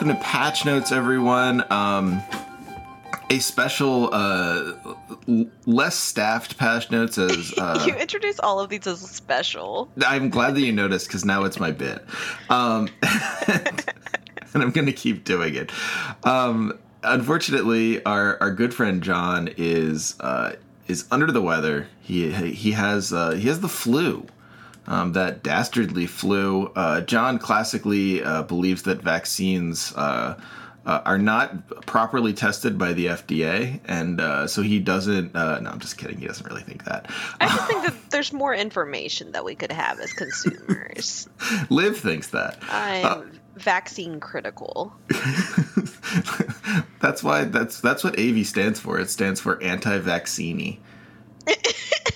Welcome to Patch Notes, everyone. Um, a special, uh, l- less staffed Patch Notes as. Uh, you introduce all of these as special. I'm glad that you noticed because now it's my bit. Um, and I'm going to keep doing it. Um, unfortunately, our, our good friend John is uh, is under the weather. He he has uh, he has the flu. Um, that dastardly flu. Uh, John classically uh, believes that vaccines uh, uh, are not properly tested by the FDA, and uh, so he doesn't. Uh, no, I'm just kidding. He doesn't really think that. I just think that there's more information that we could have as consumers. Liv thinks that. I'm vaccine critical. that's why that's that's what AV stands for. It stands for anti-vaccine.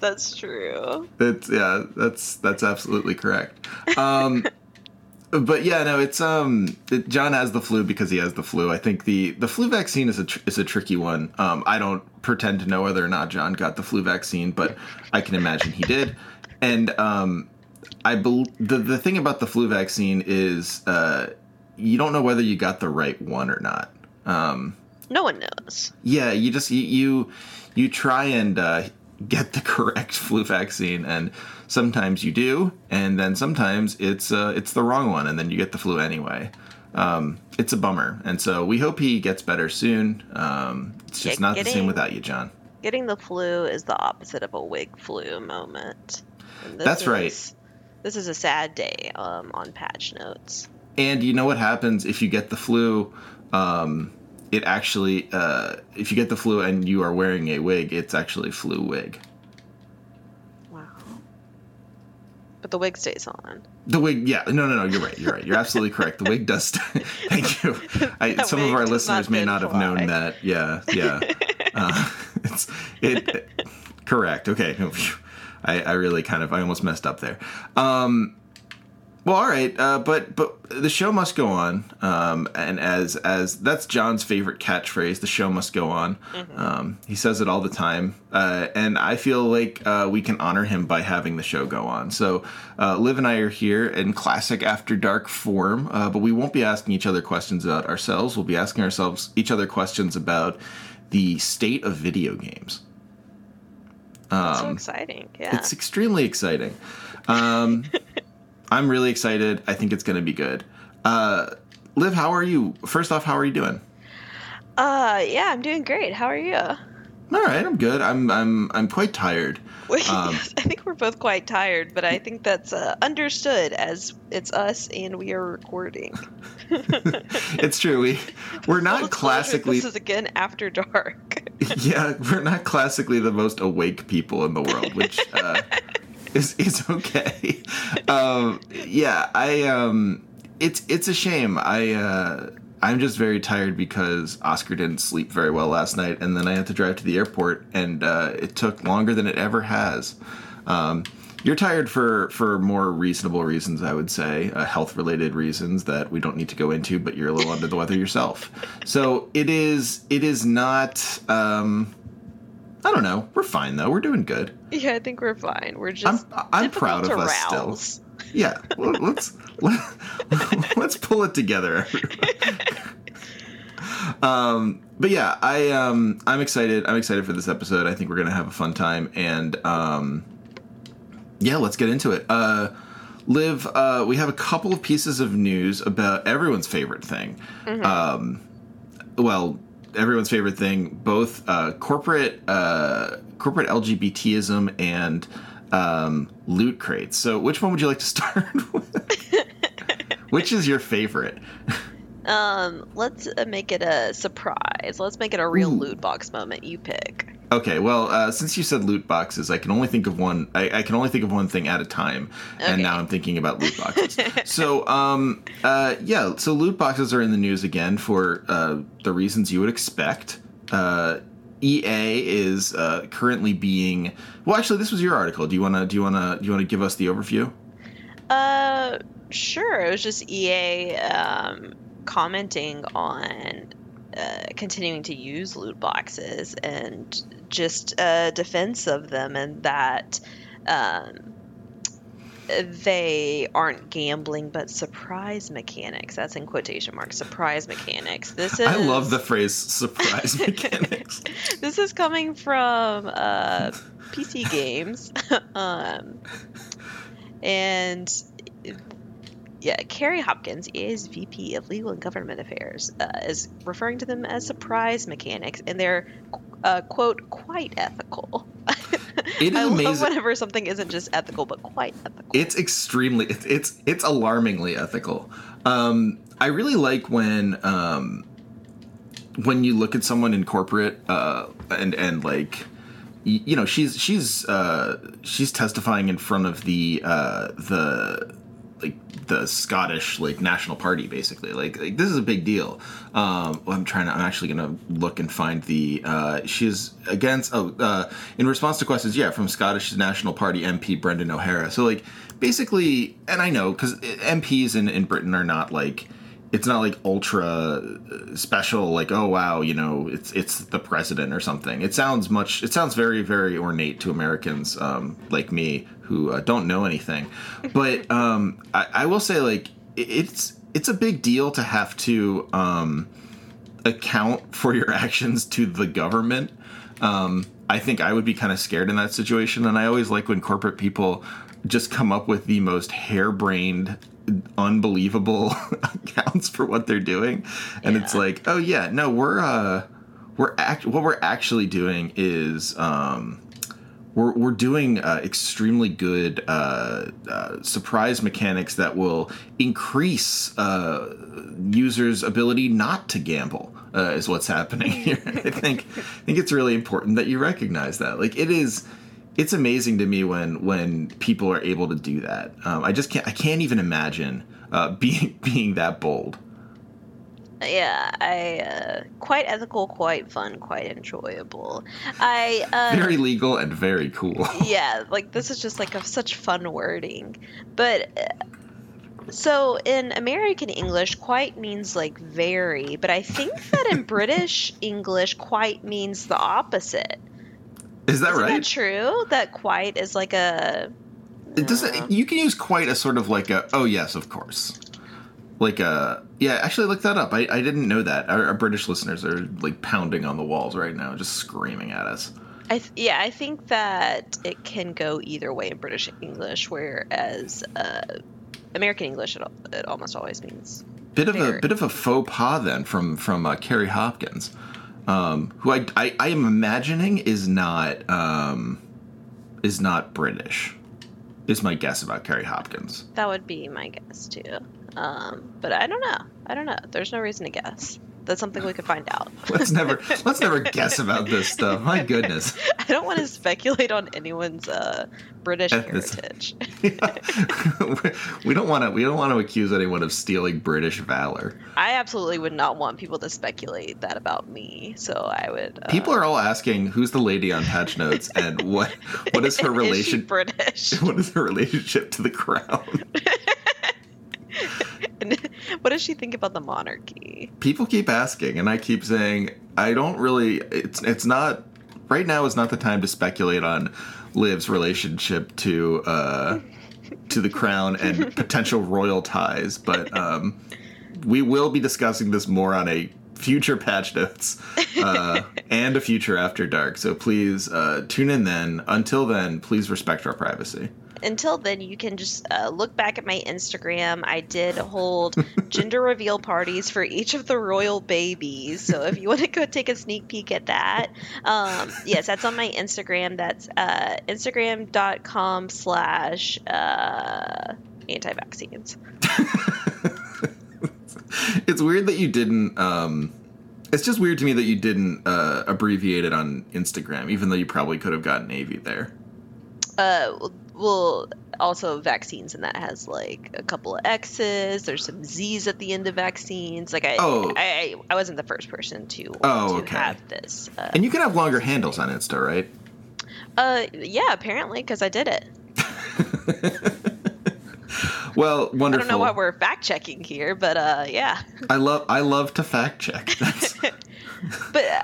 that's that's true. It's yeah, that's that's absolutely correct. Um, but yeah, no, it's um, it, John has the flu because he has the flu. I think the the flu vaccine is a tr- is a tricky one. Um, I don't pretend to know whether or not John got the flu vaccine, but I can imagine he did. And um, I bel the the thing about the flu vaccine is uh, you don't know whether you got the right one or not. Um, no one knows. Yeah, you just you you, you try and uh, get the correct flu vaccine, and sometimes you do, and then sometimes it's uh, it's the wrong one, and then you get the flu anyway. Um, it's a bummer, and so we hope he gets better soon. Um, it's just not the same without you, John. Getting the flu is the opposite of a wig flu moment. That's right. This is a sad day um, on patch notes. And you know what happens if you get the flu? Um, it actually, uh, if you get the flu and you are wearing a wig, it's actually flu wig. Wow. But the wig stays on. The wig, yeah, no, no, no. You're right. You're right. You're absolutely correct. The wig does. thank you. I, some of our listeners may not have fly. known that. Yeah, yeah. uh, it's it. Correct. Okay. I, I really kind of I almost messed up there. Um, well, all right, uh, but but the show must go on, um, and as as that's John's favorite catchphrase, the show must go on. Um, he says it all the time, uh, and I feel like uh, we can honor him by having the show go on. So, uh, Liv and I are here in classic After Dark form, uh, but we won't be asking each other questions about ourselves. We'll be asking ourselves each other questions about the state of video games. That's so Um, exciting. Yeah. it's extremely exciting. I'm really excited. I think it's going to be good. Uh, Liv, how are you? First off, how are you doing? Uh, yeah, I'm doing great. How are you? All right, I'm good. I'm I'm I'm quite tired. Um, I think we're both quite tired, but I think that's uh, understood as it's us and we are recording. It's true. We we're not classically This is again after dark. yeah we're not classically the most awake people in the world, which uh, is is okay. Um, yeah, I um, it's it's a shame. I uh, I'm just very tired because Oscar didn't sleep very well last night, and then I had to drive to the airport, and uh, it took longer than it ever has. Um, you're tired for for more reasonable reasons, I would say, uh, health related reasons that we don't need to go into, but you're a little under the weather yourself. So it is it is not. Um, I don't know. We're fine though. We're doing good. yeah, I think we're fine. We're just I'm I'm proud of us still. Yeah, well, let's let, let's pull it together. um, but yeah, I um, I'm excited. I'm excited for this episode. I think we're gonna have a fun time, and um, yeah, let's get into it. Uh, Liv, uh, we have a couple of pieces of news about everyone's favorite thing. Um, well, everyone's favorite thing, both uh, corporate uh, corporate LGBTism and um, loot crates. So, which one would you like to start with? which is your favorite? Um, let's uh, make it a surprise. Let's make it a real Ooh. loot box moment. You pick. Okay, well, uh, since you said loot boxes, I can only think of one. I, I can only think of one thing at a time, and now I'm thinking about loot boxes. so, um, uh, yeah, so loot boxes are in the news again for uh, the reasons you would expect. Uh, EA is uh, currently being. Well, actually, this was your article. Do you wanna? Do you wanna? Do you wanna give us the overview? Uh, sure. It was just EA um, commenting on uh, continuing to use loot boxes and just uh, defense of them, and that um, they aren't gambling, but surprise mechanics. That's in quotation marks. Surprise mechanics. This is. I love the phrase "surprise mechanics." this is coming from uh, PC Games, um, and yeah, Kerry Hopkins is VP of Legal and Government Affairs, uh, is referring to them as surprise mechanics, and they're uh, quote quite ethical. It is I amazing. love whenever something isn't just ethical but quite ethical. It's extremely it's it's, it's alarmingly ethical. Um, I really like when um, when you look at someone in corporate uh, and and like you know she's she's uh, she's testifying in front of the uh, the like the Scottish like national party basically. Like, like this is a big deal. Um well, I'm trying to I'm actually gonna look and find the uh she's against oh uh in response to questions yeah from Scottish National Party MP Brendan O'Hara. So like basically and I know because MPs in, in Britain are not like it's not like ultra uh, special like oh wow you know it's it's the president or something. It sounds much it sounds very very ornate to americans um, like me who uh, don't know anything. But um, I, I will say like it's it's a big deal to have to um, account for your actions to the government. Um, I think I would be kind of scared in that situation, and I always like when corporate people just come up with the most harebrained, unbelievable accounts for what they're doing, and it's like, oh yeah, no, we're uh, we're act what we're actually doing is um, we're, we're doing uh, extremely good uh, uh, surprise mechanics that will increase uh, users' ability not to gamble. Uh, is what's happening here. I think I think it's really important that you recognize that. Like it is, it's amazing to me when when people are able to do that. Um, I just can't. I can't even imagine uh, being being that bold. Yeah, I uh, quite ethical, quite fun, quite enjoyable. I uh, Very legal and very cool. yeah, like this is just like a, such fun wording. But uh, so in American English, quite means like very, but I think that in British English, quite means the opposite. Is that Isn't right? that true? That quite is like a It doesn't. You can use quite a sort of like a. Oh yes, of course. Like a yeah. Actually, look that up. I, I didn't know that. Our, our British listeners are like pounding on the walls right now, just screaming at us. I th- yeah, I think that it can go either way in British English, whereas uh, American English it, it almost always means Bit of a bit of a faux pas then from from uh, Kerry Hopkins, um, who I, I I am imagining is not um, is not British. Is my guess about Kerry Hopkins. that would be my guess too. Um, but I don't know. I don't know. There's no reason to guess. That's something we could find out. Let's never let's never guess about this stuff. My goodness. I don't want to speculate on anyone's uh, British heritage. we don't want to we don't want to accuse anyone of stealing British valor. I absolutely would not want people to speculate that about me. So I would. Uh, People are all asking who's the lady on patch notes and what what is her Is relation British? what is her relationship to the crown? And what does she think about the monarchy? People keep asking and I keep saying I don't really it's it's not right now is not the time to speculate on Liv's relationship to uh to the crown and potential royal ties, but um we will be discussing this more on a future patch notes uh, and a future after dark. So please uh, tune in then. Until then, please respect our privacy. Until then, you can just uh, look back at my Instagram. I did hold gender reveal parties for each of the royal babies. So if you want to go take a sneak peek at that, um, yes, that's on my Instagram. That's uh, Instagram.com slash uh, anti-vaccines. it's weird that you didn't. Um, it's just weird to me that you didn't uh, abbreviate it on Instagram, even though you probably could have gotten Navy there. Uh, well- also vaccines, and that has like a couple of X's. There's some Z's at the end of vaccines. Like I, Oh. I, I, wasn't the first person to, Oh, to okay. have this. Uh, And you can have longer handles on Insta, right? uh, yeah, apparently, because I did it. Well, wonderful I don't know why we're fact checking here, but uh, yeah. I love I love to fact check. That's, But uh,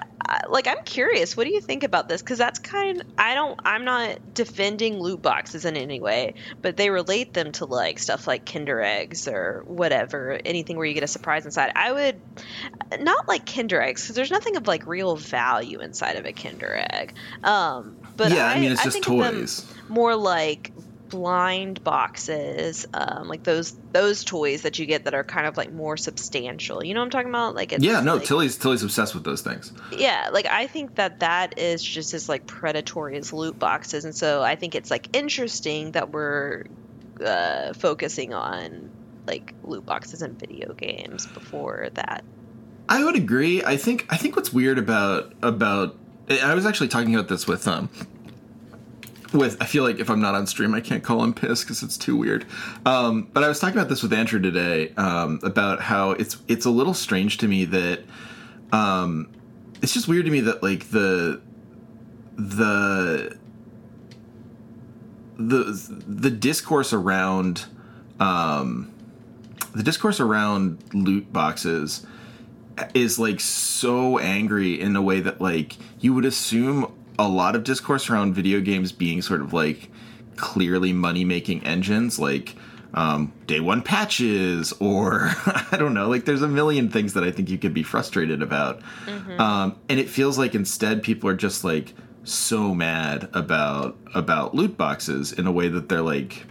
like I'm curious. What do you think about this? Because that's kind. I don't. I'm not defending loot boxes in any way, but they relate them to like stuff like Kinder eggs or whatever. Anything where you get a surprise inside. I would not like Kinder eggs because there's nothing of like real value inside of a Kinder egg. Um, but yeah, I, I mean it's I just think of them toys. more like blind boxes um, like those those toys that you get that are kind of like more substantial you know what i'm talking about like it's Yeah, no, like, Tilly's Tilly's obsessed with those things. yeah like i think that that is just as like predatory as loot boxes and so i think it's like interesting that we're uh, focusing on like loot boxes and video games before that I would agree. I think I think what's weird about about I was actually talking about this with um with I feel like if I'm not on stream I can't call him piss because it's too weird. Um, but I was talking about this with Andrew today um, about how it's it's a little strange to me that um, it's just weird to me that like the the the the discourse around um, the discourse around loot boxes is like so angry in a way that like you would assume a lot of discourse around video games being sort of like clearly money making engines like um, day one patches or i don't know like there's a million things that i think you could be frustrated about um, and it feels like instead people are just like so mad about about loot boxes in a way that they're like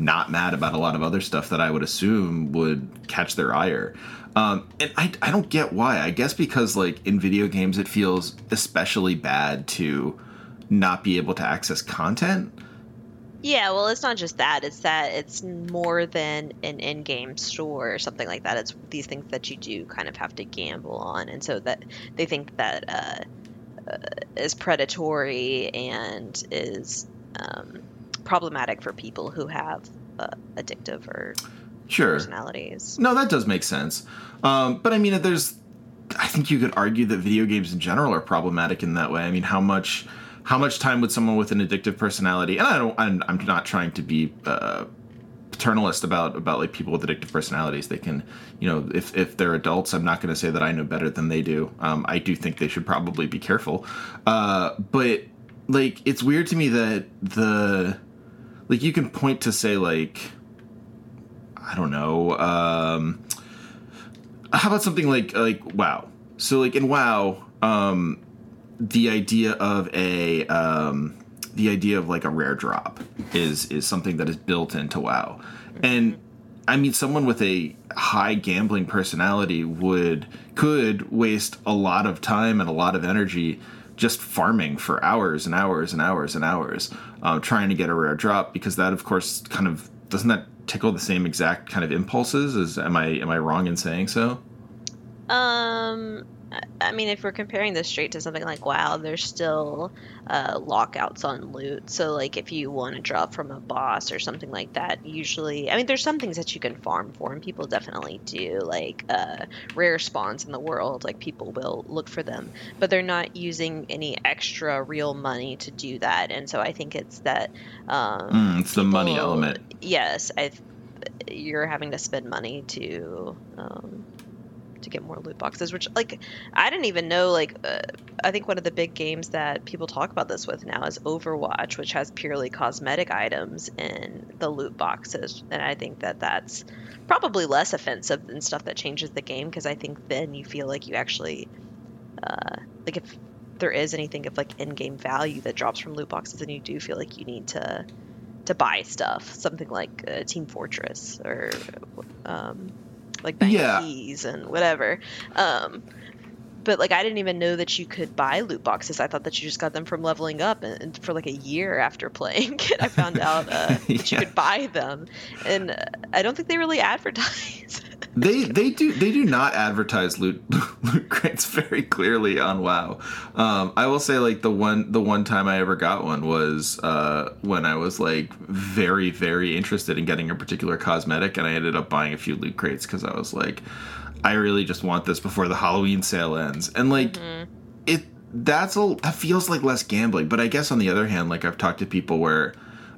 not mad about a lot of other stuff that I would assume would catch their ire. Um, and I, I don't get why. I guess because like in video games, it feels especially bad to not be able to access content. Yeah, well, it's not just that. It's that it's more than an in-game store or something like that. It's these things that you do kind of have to gamble on, and so that they think that uh, uh, is predatory and is um, problematic for people who have uh, addictive or Sure. personalities. No, that does make sense. Um, but I mean, there's, I think you could argue that video games in general are problematic in that way. I mean, how much, how much time would someone with an addictive personality? And I don't, I'm, I'm not trying to be uh, paternalist about about like people with addictive personalities. They can, you know, if if they're adults, I'm not going to say that I know better than they do. Um, I do think they should probably be careful. Uh, but like, it's weird to me that the, like, you can point to say like. I don't know. Um, how about something like like WoW? So like in WoW, um, the idea of a um, the idea of like a rare drop is is something that is built into WoW, and I mean someone with a high gambling personality would could waste a lot of time and a lot of energy just farming for hours and hours and hours and hours uh, trying to get a rare drop because that of course kind of doesn't that tickle the same exact kind of impulses as am i am i wrong in saying so? Um, I- I mean, if we're comparing this straight to something like WoW, there's still uh, lockouts on loot. So, like, if you want to drop from a boss or something like that, usually, I mean, there's some things that you can farm for, and people definitely do. Like, uh, rare spawns in the world, like, people will look for them, but they're not using any extra real money to do that. And so, I think it's that. Um, Mm, it's the money element. Yes, I. You're having to spend money to. Um, to get more loot boxes which like i didn't even know like uh, i think one of the big games that people talk about this with now is overwatch which has purely cosmetic items in the loot boxes. And i think that that's probably less offensive than stuff that changes the game because i think then you feel like you actually uh, like if there is anything of like in-game value that drops from loot boxes then you do feel like you need to to buy stuff something like uh, team fortress or um, like bank Yeah. keys and whatever um, but like I didn't even know that you could buy loot boxes. I thought that you just got them from leveling up, and, and for like a year after playing I found out uh, that you could buy them, and uh, I don't think they really advertise. they they do they do not advertise loot loot crates very clearly on WoW. Um, I will say like the one the one time I ever got one was uh, when I was like very very interested in getting a particular cosmetic, and I ended up buying a few loot crates because I was like, I really just want this before the Halloween sale ends, and like it that's a that feels like less gambling. But I guess on the other hand, like I've talked to people where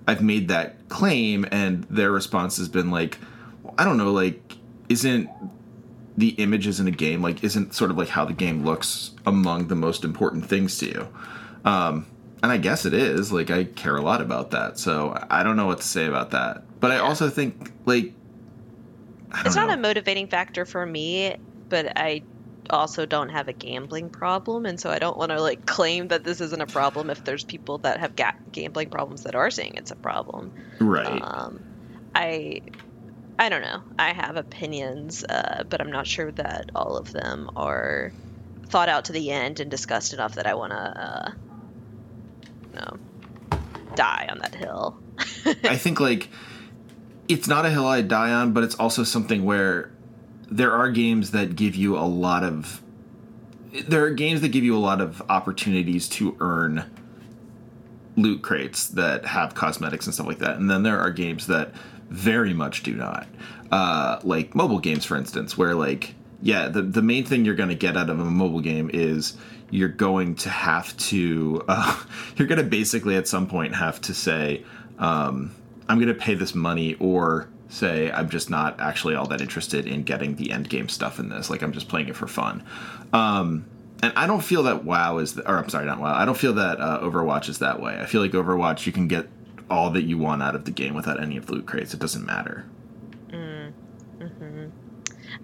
I've made that claim, and their response has been like, I don't know, like isn't the images in a game like isn't sort of like how the game looks among the most important things to you. Um, and I guess it is. Like I care a lot about that, so I don't know what to say about that. But I also think like it's not know. a motivating factor for me, but I also don't have a gambling problem, and so I don't want to like claim that this isn't a problem if there's people that have ga- gambling problems that are saying it's a problem. Right. Um, I I don't know. I have opinions, uh, but I'm not sure that all of them are thought out to the end and discussed enough that I want to, uh, you know, die on that hill. I think like it's not a hill I die on, but it's also something where there are games that give you a lot of there are games that give you a lot of opportunities to earn loot crates that have cosmetics and stuff like that. And then there are games that very much do not. Uh, like mobile games, for instance, where like yeah, the the main thing you're going to get out of a mobile game is you're going to have to uh, you're going to basically at some point have to say um, I'm going to pay this money or say I'm just not actually all that interested in getting the end game stuff in this. Like I'm just playing it for fun. Um, and I don't feel that WoW is, the, or I'm sorry, not WoW. I don't feel that uh, Overwatch is that way. I feel like Overwatch you can get all that you want out of the game without any of the loot crates. It doesn't matter. Mm. hmm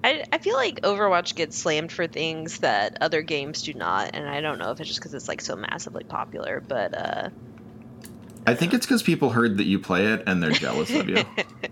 I, I feel like Overwatch gets slammed for things that other games do not, and I don't know if it's just because it's like so massively popular, but uh, I think it's because people heard that you play it and they're jealous of you.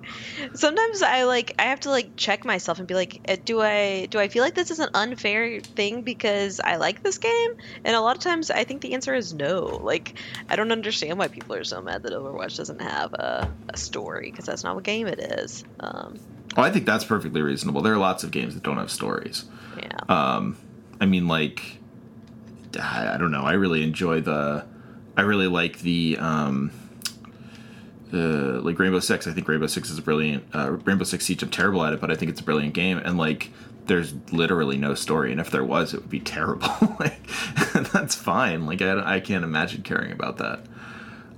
Sometimes I like I have to like check myself and be like, uh, do I do I feel like this is an unfair thing because I like this game? And a lot of times I think the answer is no. Like I don't understand why people are so mad that Overwatch doesn't have a, a story because that's not what game it is. Um, oh, I think that's perfectly reasonable. There are lots of games that don't have stories. Yeah. Um, I mean, like, I don't know. I really enjoy the I really like the um, uh, like Rainbow Six. I think Rainbow Six is a brilliant. Uh, Rainbow Six Siege. I'm terrible at it, but I think it's a brilliant game. And like, there's literally no story, and if there was, it would be terrible. like, that's fine. Like, I, I can't imagine caring about that.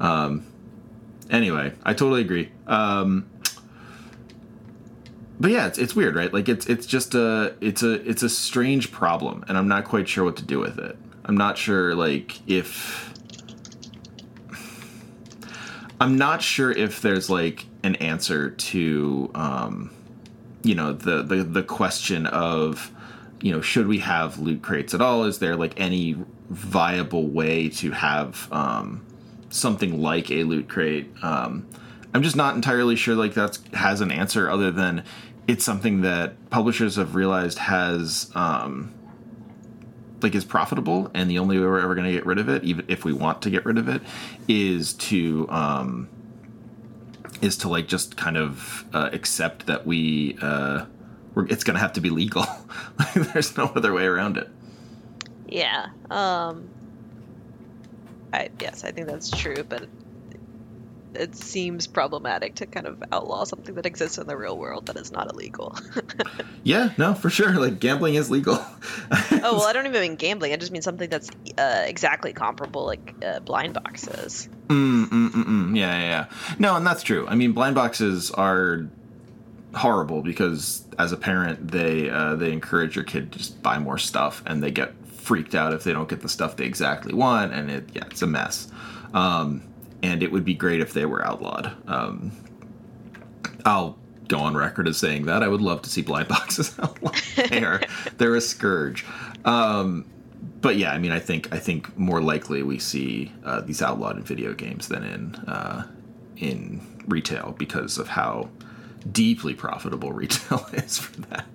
Um, anyway, I totally agree. Um, but yeah, it's, it's weird, right? Like it's it's just a it's a it's a strange problem, and I'm not quite sure what to do with it. I'm not sure like if I'm not sure if there's like an answer to um, you know the, the the question of you know should we have loot crates at all? Is there like any viable way to have um, something like a loot crate? Um, I'm just not entirely sure like that has an answer other than it's something that publishers have realized has um, like is profitable and the only way we're ever going to get rid of it even if we want to get rid of it is to um is to like just kind of uh, accept that we uh we're, it's going to have to be legal. There's no other way around it. Yeah um i yes i think that's true but it seems problematic to kind of outlaw something that exists in the real world that is not illegal. yeah, no, for sure. Like gambling is legal. oh well, I don't even mean gambling. I just mean something that's uh, exactly comparable, like uh, blind boxes. Mm, mm, mm, mm. Yeah, yeah, yeah. No, and that's true. I mean, blind boxes are horrible because as a parent, they uh, they encourage your kid to just buy more stuff, and they get freaked out if they don't get the stuff they exactly want, and it yeah, it's a mess. Um, and it would be great if they were outlawed. Um, I'll go on record as saying that I would love to see blind boxes outlawed. they're they're a scourge. Um, but yeah, I mean, I think I think more likely we see uh, these outlawed in video games than in uh, in retail because of how deeply profitable retail is for that.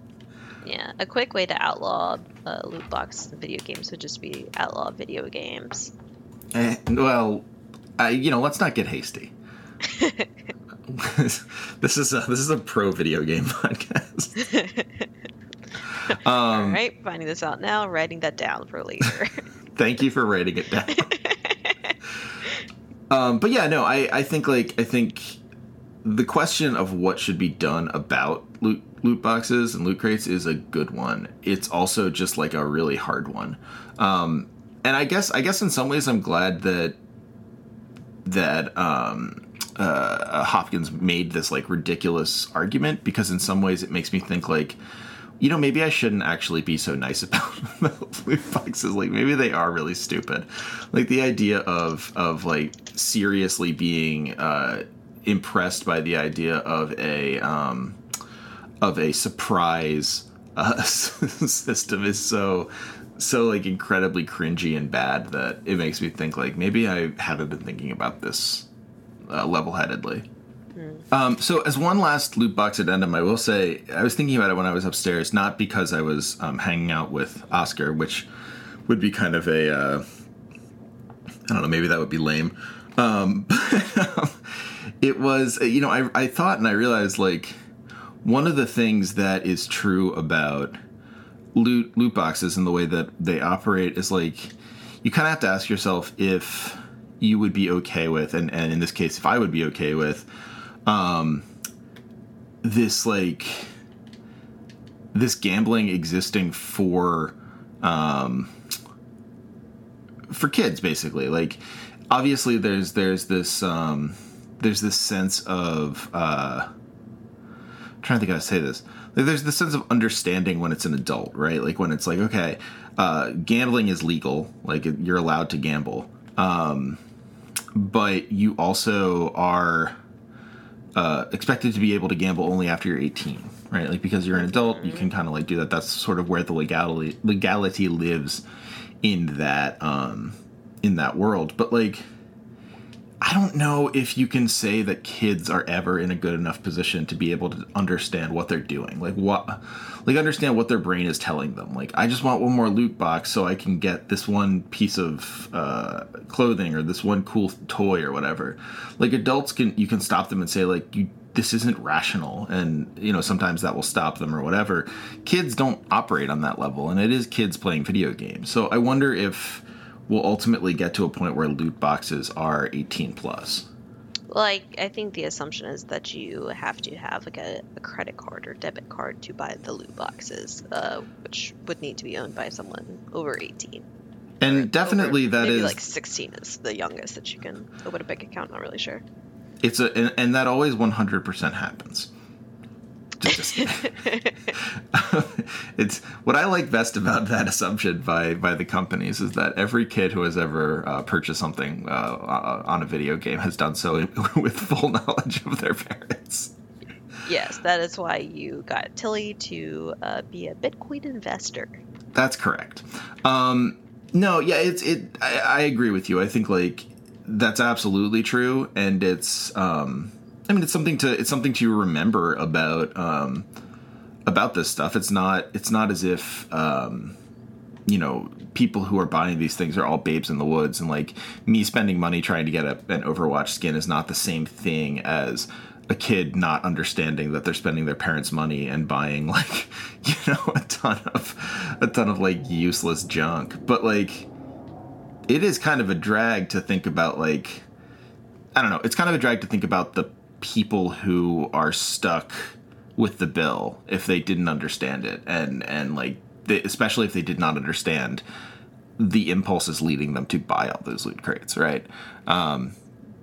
Yeah, a quick way to outlaw uh, loot boxes in video games would just be outlaw video games. Eh, well, I, you know, let's not get hasty. this is a, this is a pro video game podcast. um, All right, finding this out now, writing that down for later. thank you for writing it down. um, but yeah, no, I, I think like I think the question of what should be done about loot loot boxes and loot crates is a good one. It's also just like a really hard one. Um, and I guess I guess in some ways I'm glad that that um, uh, Hopkins made this like ridiculous argument because in some ways it makes me think like you know, maybe I shouldn't actually be so nice about, the loot boxes. Like maybe they are really stupid. Like the idea of of like seriously being uh, impressed by the idea of a um, of a surprise uh, system is so so like incredibly cringy and bad that it makes me think like maybe I haven't been thinking about this uh, level-headedly. Um, so as one last loot box addendum, I will say I was thinking about it when I was upstairs, not because I was um, hanging out with Oscar, which would be kind of a uh, I don't know, maybe that would be lame. Um, but, it was you know I I thought and I realized like one of the things that is true about loot loot boxes and the way that they operate is like you kind of have to ask yourself if you would be okay with and, and in this case if i would be okay with um this like this gambling existing for um for kids basically. Like obviously there's there's this um there's this sense of uh I'm trying to think how to say this there's the sense of understanding when it's an adult, right? Like when it's like, okay, uh, gambling is legal, like you're allowed to gamble, um, but you also are uh, expected to be able to gamble only after you're 18, right? Like because you're an adult, you can kind of like do that. That's sort of where the legality legality lives in that um, in that world. But like I don't know if you can say that kids are ever in a good enough position to be able to understand what they're doing. Like what like understand what their brain is telling them. Like I just want one more loot box so I can get this one piece of uh, clothing or this one cool toy or whatever. Like adults can you can stop them and say like you this isn't rational and you know sometimes that will stop them or whatever. Kids don't operate on that level and it is kids playing video games. So I wonder if will ultimately get to a point where loot boxes are 18 plus. Like, I think the assumption is that you have to have like a, a credit card or debit card to buy the loot boxes, uh, which would need to be owned by someone over 18. And definitely over, that maybe is like 16 is the youngest that you can open a bank account. Not really sure. It's a and, and that always 100% happens. Just, it's what I like best about that assumption by by the companies is that every kid who has ever uh, purchased something uh, on a video game has done so with full knowledge of their parents. Yes, that is why you got Tilly to uh, be a Bitcoin investor. That's correct. Um, no, yeah, it's it. I, I, agree with you. I think like that's absolutely true, and it's. Um, I mean, it's something to it's something to remember about. Um, about this stuff. It's not it's not as if um, you know people who are buying these things are all babes in the woods and like me spending money trying to get a, an Overwatch skin is not the same thing as a kid not understanding that they're spending their parents' money and buying like you know a ton of a ton of like useless junk. But like it is kind of a drag to think about like I don't know, it's kind of a drag to think about the people who are stuck with the bill if they didn't understand it. And and like they, especially if they did not understand the impulses leading them to buy all those loot crates right? Um,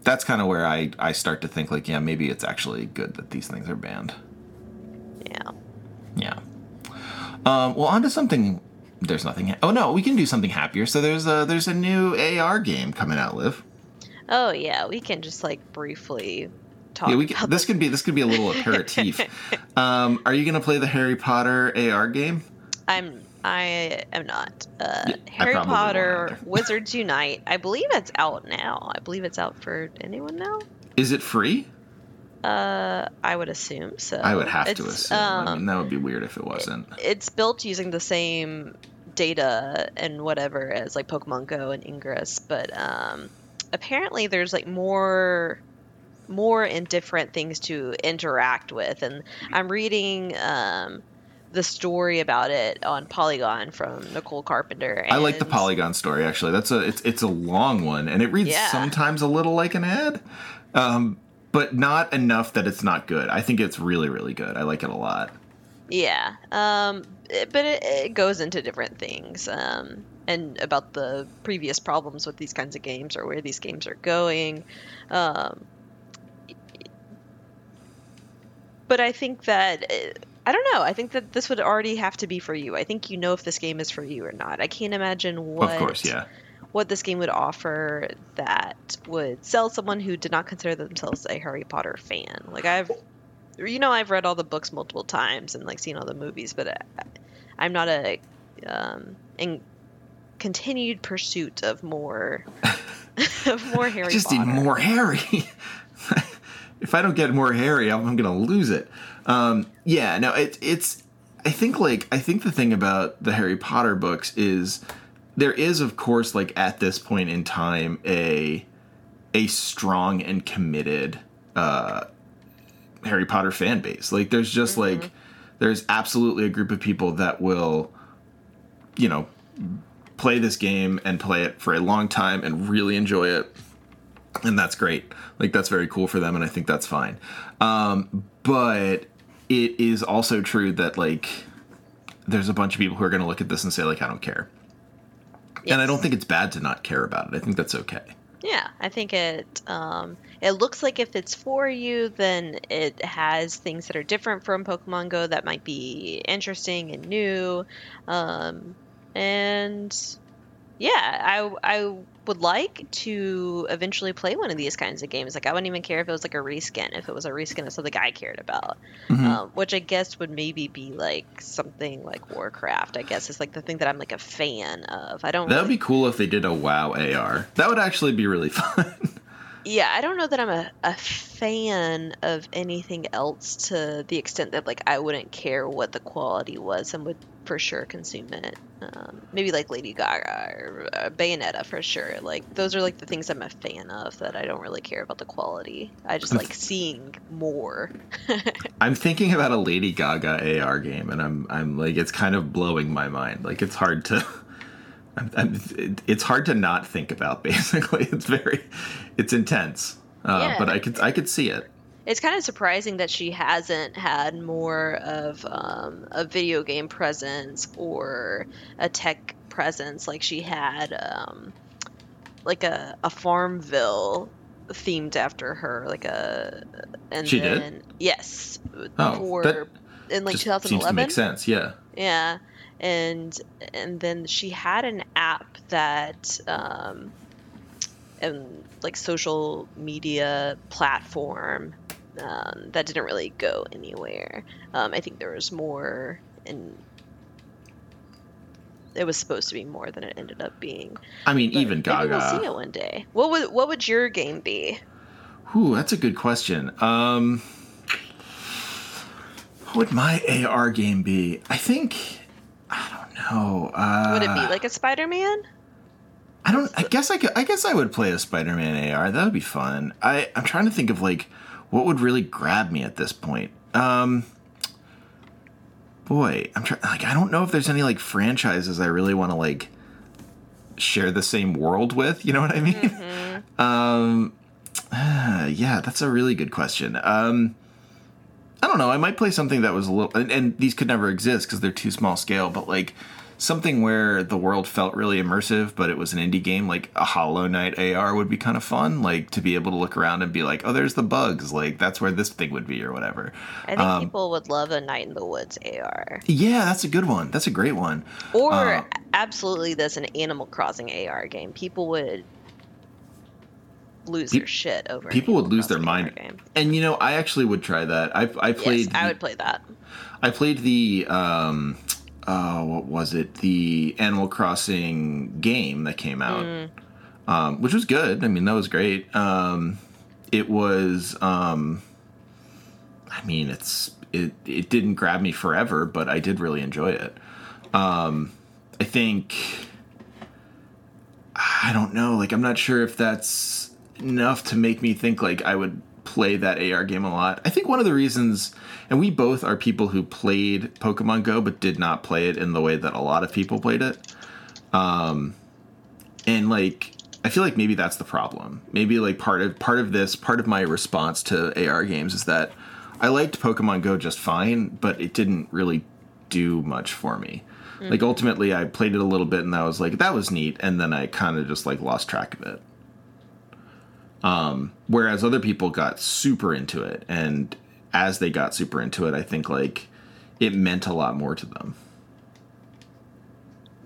that's kind of where I, I start to think like yeah maybe it's actually good that these things are banned. Yeah. Yeah. Um, well on to something there's nothing ha- oh no we can do something happier. So there's a there's a new ar game coming out live oh yeah we can just like briefly talk. Yeah, we can, this could be this could be a little aperitif. um, are you going to play the Harry Potter AR game? I'm I am not. Uh, yeah, Harry Potter Wizards Unite. I believe it's out now. I believe it's out for anyone now. Is it free? Uh, I would assume so. I would have it's, to assume. Um, I mean, that would be weird if it wasn't. It's built using the same data and whatever as like Pokemon Go and Ingress, but um, apparently there's like more more and different things to interact with. And I'm reading um, the story about it on Polygon from Nicole Carpenter. I like the Polygon story actually. That's a it's it's a long one and it reads yeah. sometimes a little like an ad. Um, but not enough that it's not good. I think it's really really good. I like it a lot. Yeah. Um, but it, it, goes into different things. Um, and about the previous problems with these kinds of games or where these games are going. Um, but I think that uh, I don't know. I think that this would already have to be for you. I think you know if this game is for you or not. I can't imagine what Of course, yeah. what this game would offer that would sell someone who did not consider themselves a Harry Potter fan. Like I've you know I've read all the books multiple times and like seen all the movies, but I, I'm not a um in continued pursuit of more of more Harry just Potter. need more Harry. if I don't get more Harry, I'm, I'm gonna lose it. Um, yeah, no, it, it's. I think like I think the thing about the Harry Potter books is there is of course like at this point in time a a strong and committed uh, Harry Potter fan base. Like there's just like there's absolutely a group of people that will you know play this game and play it for a long time and really enjoy it and that's great. Like that's very cool for them and i think that's fine. Um, but it is also true that like there's a bunch of people who are going to look at this and say like i don't care. And i don't think it's bad to not care about it. I think that's okay. Yeah, I think it um, it looks like if it's for you, then it has things that are different from Pokemon Go that might be interesting and new. Um, and yeah, I I would like to eventually play one of these kinds of games. Like I wouldn't even care if it was like a reskin, if it was a reskin of something I cared about. Mhm. Um, which I guess would maybe be like something like Warcraft. I guess is like the thing that I'm like a fan of. I don't. that would really- be cool if they did a wow ar that would actually be really fun yeah i don't know that i'm a, a fan of anything else to the extent that like i wouldn't care what the quality was and would for sure consume it. Um, maybe like lady gaga or uh, bayonetta for sure. Like those are like the things i'm a fan of that i don't really care about the quality. I just like seeing more. I'm thinking about a lady gaga ar game and i'm i'm like it's kind of blowing my mind. Like it's hard to I'm, I'm, it- it's hard to not think about basically. It's very it's intense. Uh, Yeah. but i could i could see it. it's kind of surprising that she hasn't had more of um, a video game presence or a tech presence like she had um, like a, a farmville themed after her like a and She did? then yes Oh, for that in like just seems to 2011 make sense yeah. Yeah, and and then she had an app that um, and like social media platform um, that didn't really go anywhere. Um, I think there was more, and it was supposed to be more than it ended up being. i mean But even maybe we'll see it one day. What would what would your game be? Ooh, that's a good question. Um, what would my AR game be? I think I don't know. Uh, Would it be like a Spider Man? I don't. I guess I could. I guess I would play a Spider-Man AR. That would be fun. I I'm trying to think of like what would really grab me at this point. Um, boy, I'm trying. Like I don't know if there's any like franchises I really want to like share the same world with. You know what I mean? Um, yeah, that's a really good question. Um, I don't know. I might play something that was a little, and, and these could never exist because they're too small scale. But like something where the world felt really immersive, but it was an indie game, like a Hollow Knight AR would be kind of fun. Like to be able to look around and be like, oh, there's the bugs. Like that's where this thing would be, or whatever. I think Um, people would love a Night in the Woods AR. Yeah, that's a good one. That's a great one. Or Uh, absolutely, there's an Animal Crossing AR game. People would lose Pe- their shit over. People would lose their mind. And you know, I actually would try that. I I played. Yes, I would play that. I played the um uh what was it? The Animal Crossing game that came out. Mm. Um which was good. I mean, that was great. Um it was um I mean, it's it it didn't grab me forever, but I did really enjoy it. Um I think I don't know, like I'm not sure if that's enough to make me think like I would play that AR game a lot. I think one of the reasons and we both are people who played Pokemon Go but did not play it in the way that a lot of people played it. Um and like I feel like maybe that's the problem. Maybe like part of part of this, part of my response to AR games is that I liked Pokemon Go just fine, but it didn't really do much for me. Like ultimately I played it a little bit and I was like that was neat and then I kind of just like lost track of it. Um whereas other people got super into it and as they got super into it, I think like it meant a lot more to them.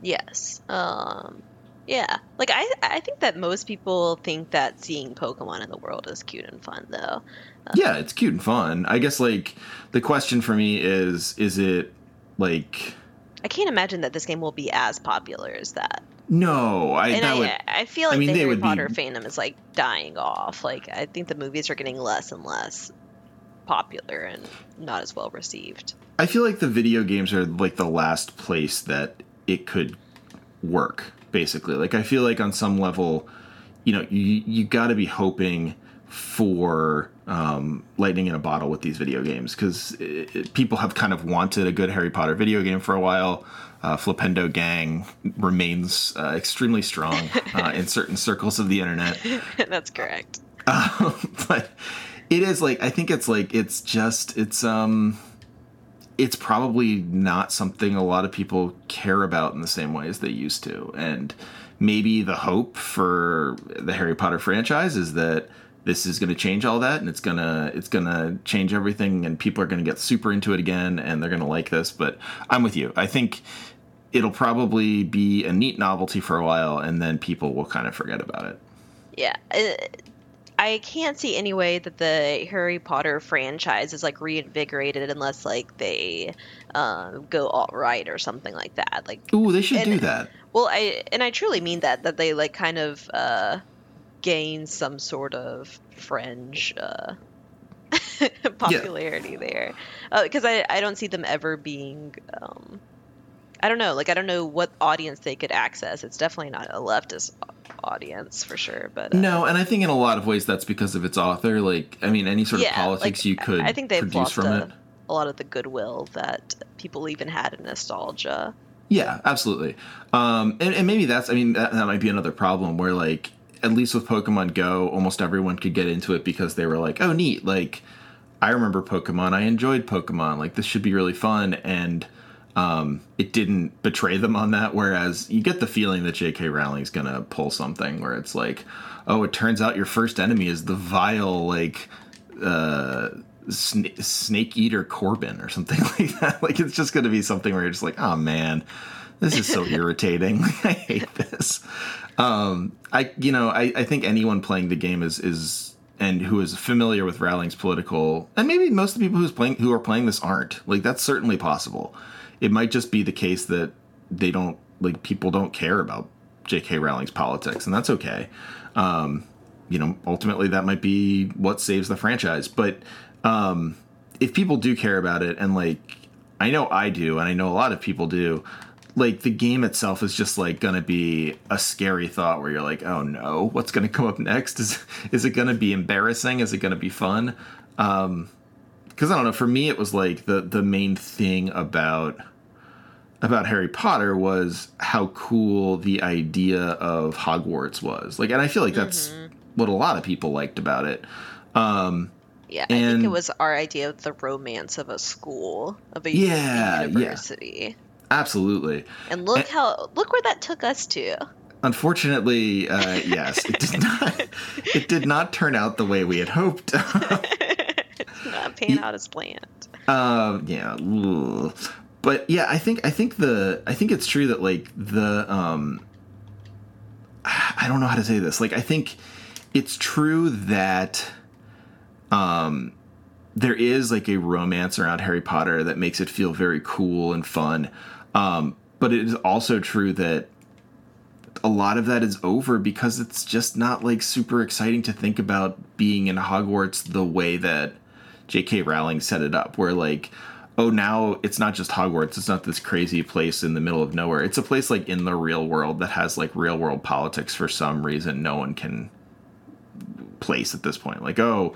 Yes. Um, yeah. Like I, I think that most people think that seeing Pokemon in the world is cute and fun, though. Uh, yeah, it's cute and fun. I guess like the question for me is, is it like? I can't imagine that this game will be as popular as that. No, I. And I, would, I feel like I mean, the Harry Potter be... fandom is like dying off. Like I think the movies are getting less and less popular and not as well received. I feel like the video games are like the last place that it could work basically like i feel like on some level you know you you got to be hoping for um, lightning in a bottle with these video games because people have kind of wanted a good harry potter video game for a while uh, flipendo gang remains uh, extremely strong uh, in certain circles of the internet that's correct but it is like i think it's like it's just it's um it's probably not something a lot of people care about in the same way as they used to. And maybe the hope for the Harry Potter franchise is that this is going to change all that and it's going to it's going to change everything and people are going to get super into it again and they're going to like this, but I'm with you. I think it'll probably be a neat novelty for a while and then people will kind of forget about it. Yeah. I can't see any way that the Harry Potter franchise is like reinvigorated unless like they um, go alt right or something like that. Like, ooh, they should and, do that. Well, I and I truly mean that that they like kind of uh, gain some sort of fringe uh, popularity yeah. there because uh, I I don't see them ever being. Um, I don't know. Like I don't know what audience they could access. It's definitely not a leftist audience for sure. But uh, no, and I think in a lot of ways that's because of its author. Like I mean, any sort yeah, of politics like, you could I think they've produce lost from a, it. A lot of the goodwill that people even had in nostalgia. Yeah, absolutely. Um, and, and maybe that's. I mean, that, that might be another problem where like at least with Pokemon Go, almost everyone could get into it because they were like, oh, neat. Like I remember Pokemon. I enjoyed Pokemon. Like this should be really fun and um, it didn't betray them on that. Whereas you get the feeling that J.K. Rowling's gonna pull something where it's like, oh, it turns out your first enemy is the vile like uh, sn- snake eater Corbin or something like that. Like it's just gonna be something where you're just like, oh man, this is so irritating. I hate this. Um, I you know I, I think anyone playing the game is is and who is familiar with Rowling's political and maybe most of the people who's playing who are playing this aren't like that's certainly possible it might just be the case that they don't like people don't care about J.K. Rowling's politics, and that's okay. Um, you know, ultimately that might be what saves the franchise. But um, if people do care about it, and like I know I do, and I know a lot of people do, like the game itself is just like gonna be a scary thought where you're like, oh no, what's gonna come up next? Is is it gonna be embarrassing? Is it gonna be fun? Um, because I don't know. For me, it was like the the main thing about about Harry Potter was how cool the idea of Hogwarts was. Like, and I feel like that's mm-hmm. what a lot of people liked about it. Um, yeah, and, I think it was our idea of the romance of a school, of a yeah, university. Yeah. Absolutely. And look and, how look where that took us to. Unfortunately, uh, yes, it did not. it did not turn out the way we had hoped. it's not paying out as planned. Um, yeah, but yeah, I think I think the I think it's true that like the um I don't know how to say this. Like I think it's true that um there is like a romance around Harry Potter that makes it feel very cool and fun. Um but it is also true that a lot of that is over because it's just not like super exciting to think about being in Hogwarts the way that J.K. Rowling set it up, where like oh now it's not just hogwarts it's not this crazy place in the middle of nowhere. It's a place like in the real world that has like real world politics for some reason no one can place at this point. Like oh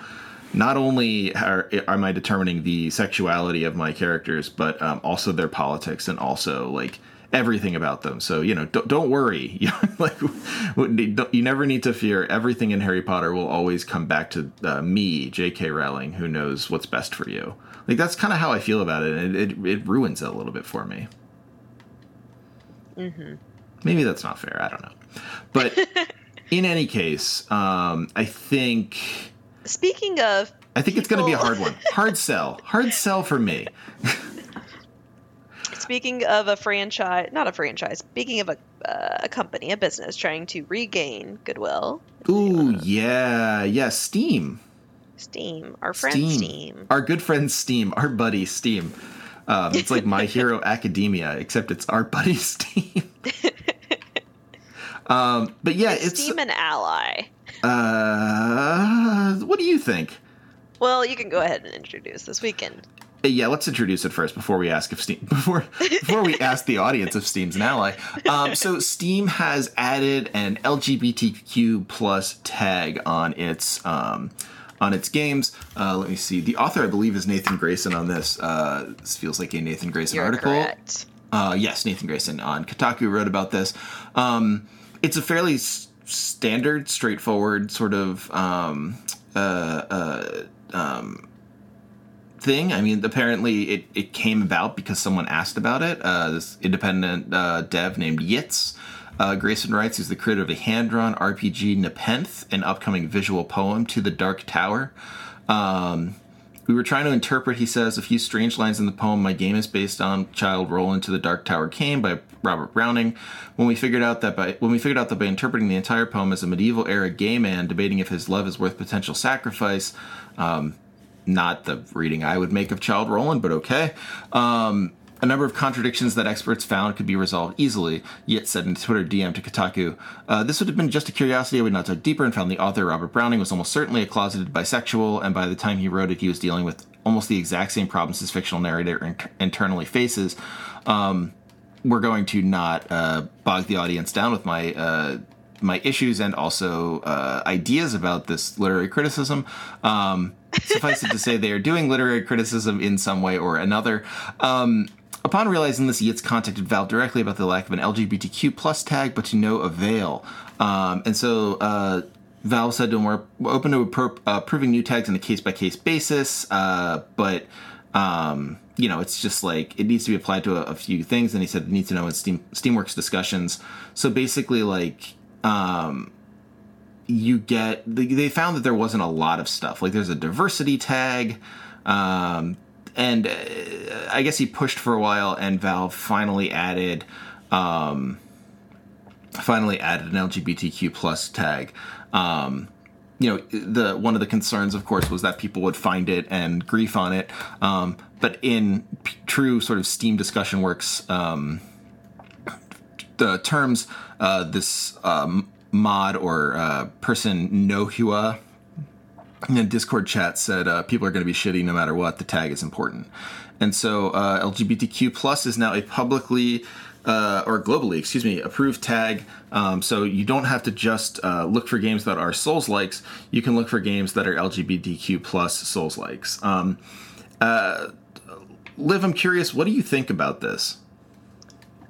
not only are, am i determining the sexuality of my characters but um, also their politics and also like everything about them. So you know don't, don't worry. Like you never need to fear. Everything in harry potter will always come back to uh, me jk rowling who knows what's best for you like that's kind of how I feel about it, it, it, it ruins it a little bit for me. Mm-hmm. Maybe that's not fair. I don't know, but in any case, um, I think. Speaking of, I think people... it's going to be a hard one. Hard sell. Hard sell for me. speaking of a franchise, not a franchise. Speaking of a uh, a company, a business trying to regain goodwill. Ooh, yeah, yeah, Steam. Steam, our friend Steam. Steam. Our good friend Steam, our buddy Steam. Um, it's like My Hero Academia, except it's our buddy Steam. um, but yeah, it's, it's Steam an ally. Uh, what do you think? Well, you can go ahead and introduce this weekend. Uh, yeah, let's introduce it first before we ask if Steam before before we ask the audience if Steam's an ally. Um, so Steam has added an LGBTQ plus tag on its um, on its games. Uh, let me see. The author, I believe, is Nathan Grayson on this. Uh, this feels like a Nathan Grayson You're article. Correct. Uh, yes, Nathan Grayson on Kotaku wrote about this. Um, it's a fairly s- standard, straightforward sort of um, uh, uh, um, thing. I mean, apparently it, it came about because someone asked about it. Uh, this independent uh, dev named Yitz. Uh, Grayson writes he's the creator of a hand drawn RPG Nepenthe, an upcoming visual poem to the Dark Tower. Um, we were trying to interpret, he says, a few strange lines in the poem. My game is based on Childe Roland to the Dark Tower Came by Robert Browning. When we figured out that by when we figured out that by interpreting the entire poem as a medieval era gay man debating if his love is worth potential sacrifice, um, not the reading I would make of Childe Roland, but okay. Um, a number of contradictions that experts found could be resolved easily, yet said in a Twitter DM to Kotaku. Uh, this would have been just a curiosity. I would not dug deeper and found the author, Robert Browning, was almost certainly a closeted bisexual, and by the time he wrote it, he was dealing with almost the exact same problems his fictional narrator inter- internally faces. Um, we're going to not uh, bog the audience down with my. Uh, my issues and also uh, ideas about this literary criticism. Um, suffice it to say, they are doing literary criticism in some way or another. Um, Upon realizing this, Yitz contacted Valve directly about the lack of an LGBTQ plus tag, but to no avail. Um, and so uh, Valve said to him, "We're open to uh, approving new tags on a case by case basis, uh, but." Um, you know, it's just like it needs to be applied to a, a few things, and he said it needs to know in Steam Steamworks discussions. So basically, like, um, you get they found that there wasn't a lot of stuff. Like, there's a diversity tag. Um, and uh, I guess he pushed for a while, and Valve finally added, um, finally added an LGBTQ plus tag. Um, you know, the one of the concerns, of course, was that people would find it and grief on it. Um, but in p- true sort of Steam discussion works, um, the terms, uh, this um, mod or uh, person Nohua in a Discord chat said uh, people are going to be shitty no matter what. The tag is important, and so uh, LGBTQ plus is now a publicly uh, or globally, excuse me, approved tag. Um, so you don't have to just uh, look for games that are Souls likes. You can look for games that are LGBTQ plus Souls likes. Um, uh, Liv, I'm curious, what do you think about this?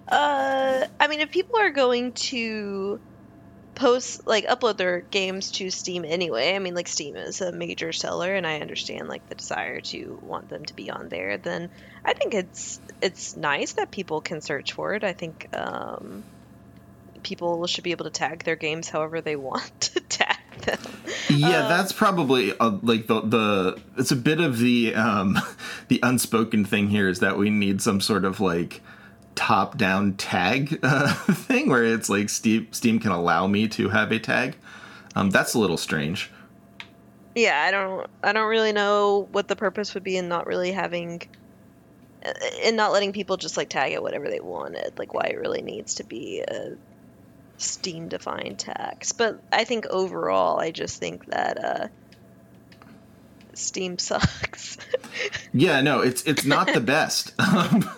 Uh, I mean, if people are going to post like upload their games to Steam anyway. I mean, like Steam is a major seller, and I understand like the desire to want them to be on there. Then I think it's it's nice that people can search for it. I think um, people should be able to tag their games however they want to tag them. Yeah, um, that's probably uh, like the the it's a bit of the um, the unspoken thing here is that we need some sort of like top down tag uh, thing where it's like Steam, Steam can allow me to have a tag. Um, that's a little strange. Yeah, I don't I don't really know what the purpose would be in not really having in not letting people just like tag it whatever they wanted. Like why it really needs to be a Steam defined tags. But I think overall I just think that uh Steam sucks. yeah, no, it's it's not the best. Um,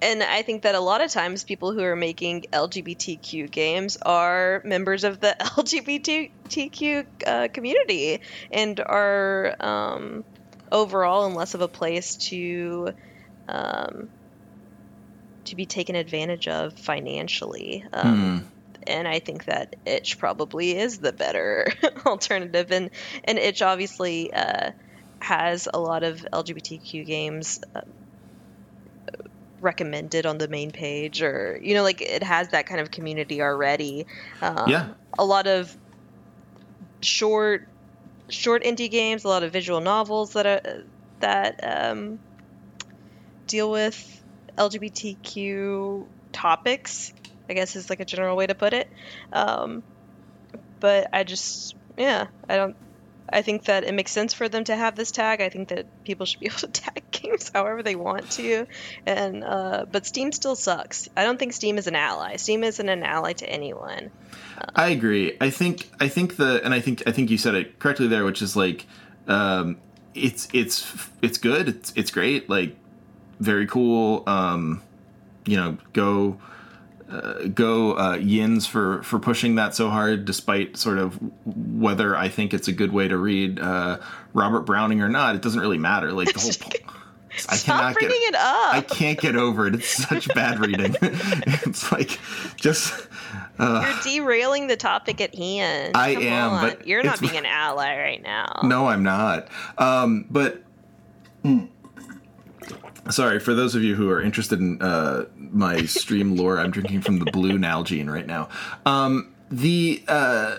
and I think that a lot of times people who are making LGBTQ games are members of the LGBTQ uh, community and are um, overall in less of a place to um, to be taken advantage of financially. Um, hmm. And I think that itch probably is the better alternative. And and itch obviously uh, has a lot of LGBTQ games. Uh, recommended on the main page or you know like it has that kind of community already um, yeah a lot of short short indie games a lot of visual novels that are that um, deal with LGBTQ topics. I guess is like a general way to put it. Um, but I just yeah, I don't. I think that it makes sense for them to have this tag. I think that people should be able to tag games however they want to, and uh, but Steam still sucks. I don't think Steam is an ally. Steam isn't an ally to anyone. I agree. I think I think the and I think I think you said it correctly there, which is like um, it's it's it's good. It's it's great. Like very cool. Um, you know, go uh, go uh, Yins for for pushing that so hard, despite sort of whether I think it's a good way to read uh, Robert Browning or not. It doesn't really matter. Like the whole. Po- I Stop bringing get, it up. I can't get over it. It's such bad reading. it's like just. Uh, You're derailing the topic at hand. I Come am, on. but you're not being an ally right now. No, I'm not. Um, but. Mm, Sorry, for those of you who are interested in uh, my stream lore, I'm drinking from the blue Nalgene right now. Um, the uh,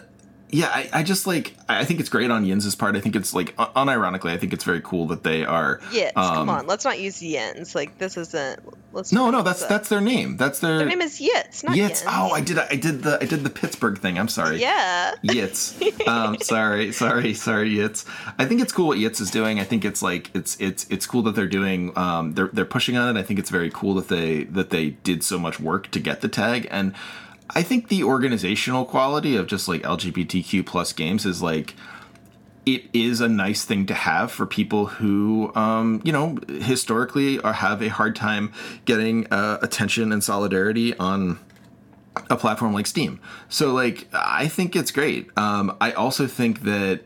yeah, I, I, just like I think it's great on Yinz's part. I think it's like unironically, I think it's very cool that they are. Yins, um, come on, let's not use Yinz. Like this isn't. Let's no, no, that's that's their name. That's their. Their name is Yitz, not Yitz. Oh, I did I did the I did the Pittsburgh thing. I'm sorry. Yeah. Yitz. um, sorry, sorry, sorry, Yitz. I think it's cool what Yitz is doing. I think it's like it's it's it's cool that they're doing. Um, they're they're pushing on it. I think it's very cool that they that they did so much work to get the tag and. I think the organizational quality of just like LGBTQ plus games is like it is a nice thing to have for people who, um, you know, historically are, have a hard time getting uh, attention and solidarity on a platform like Steam. So, like, I think it's great. Um, I also think that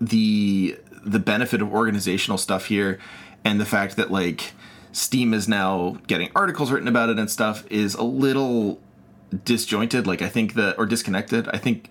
the the benefit of organizational stuff here and the fact that like Steam is now getting articles written about it and stuff is a little disjointed. Like I think that or disconnected. I think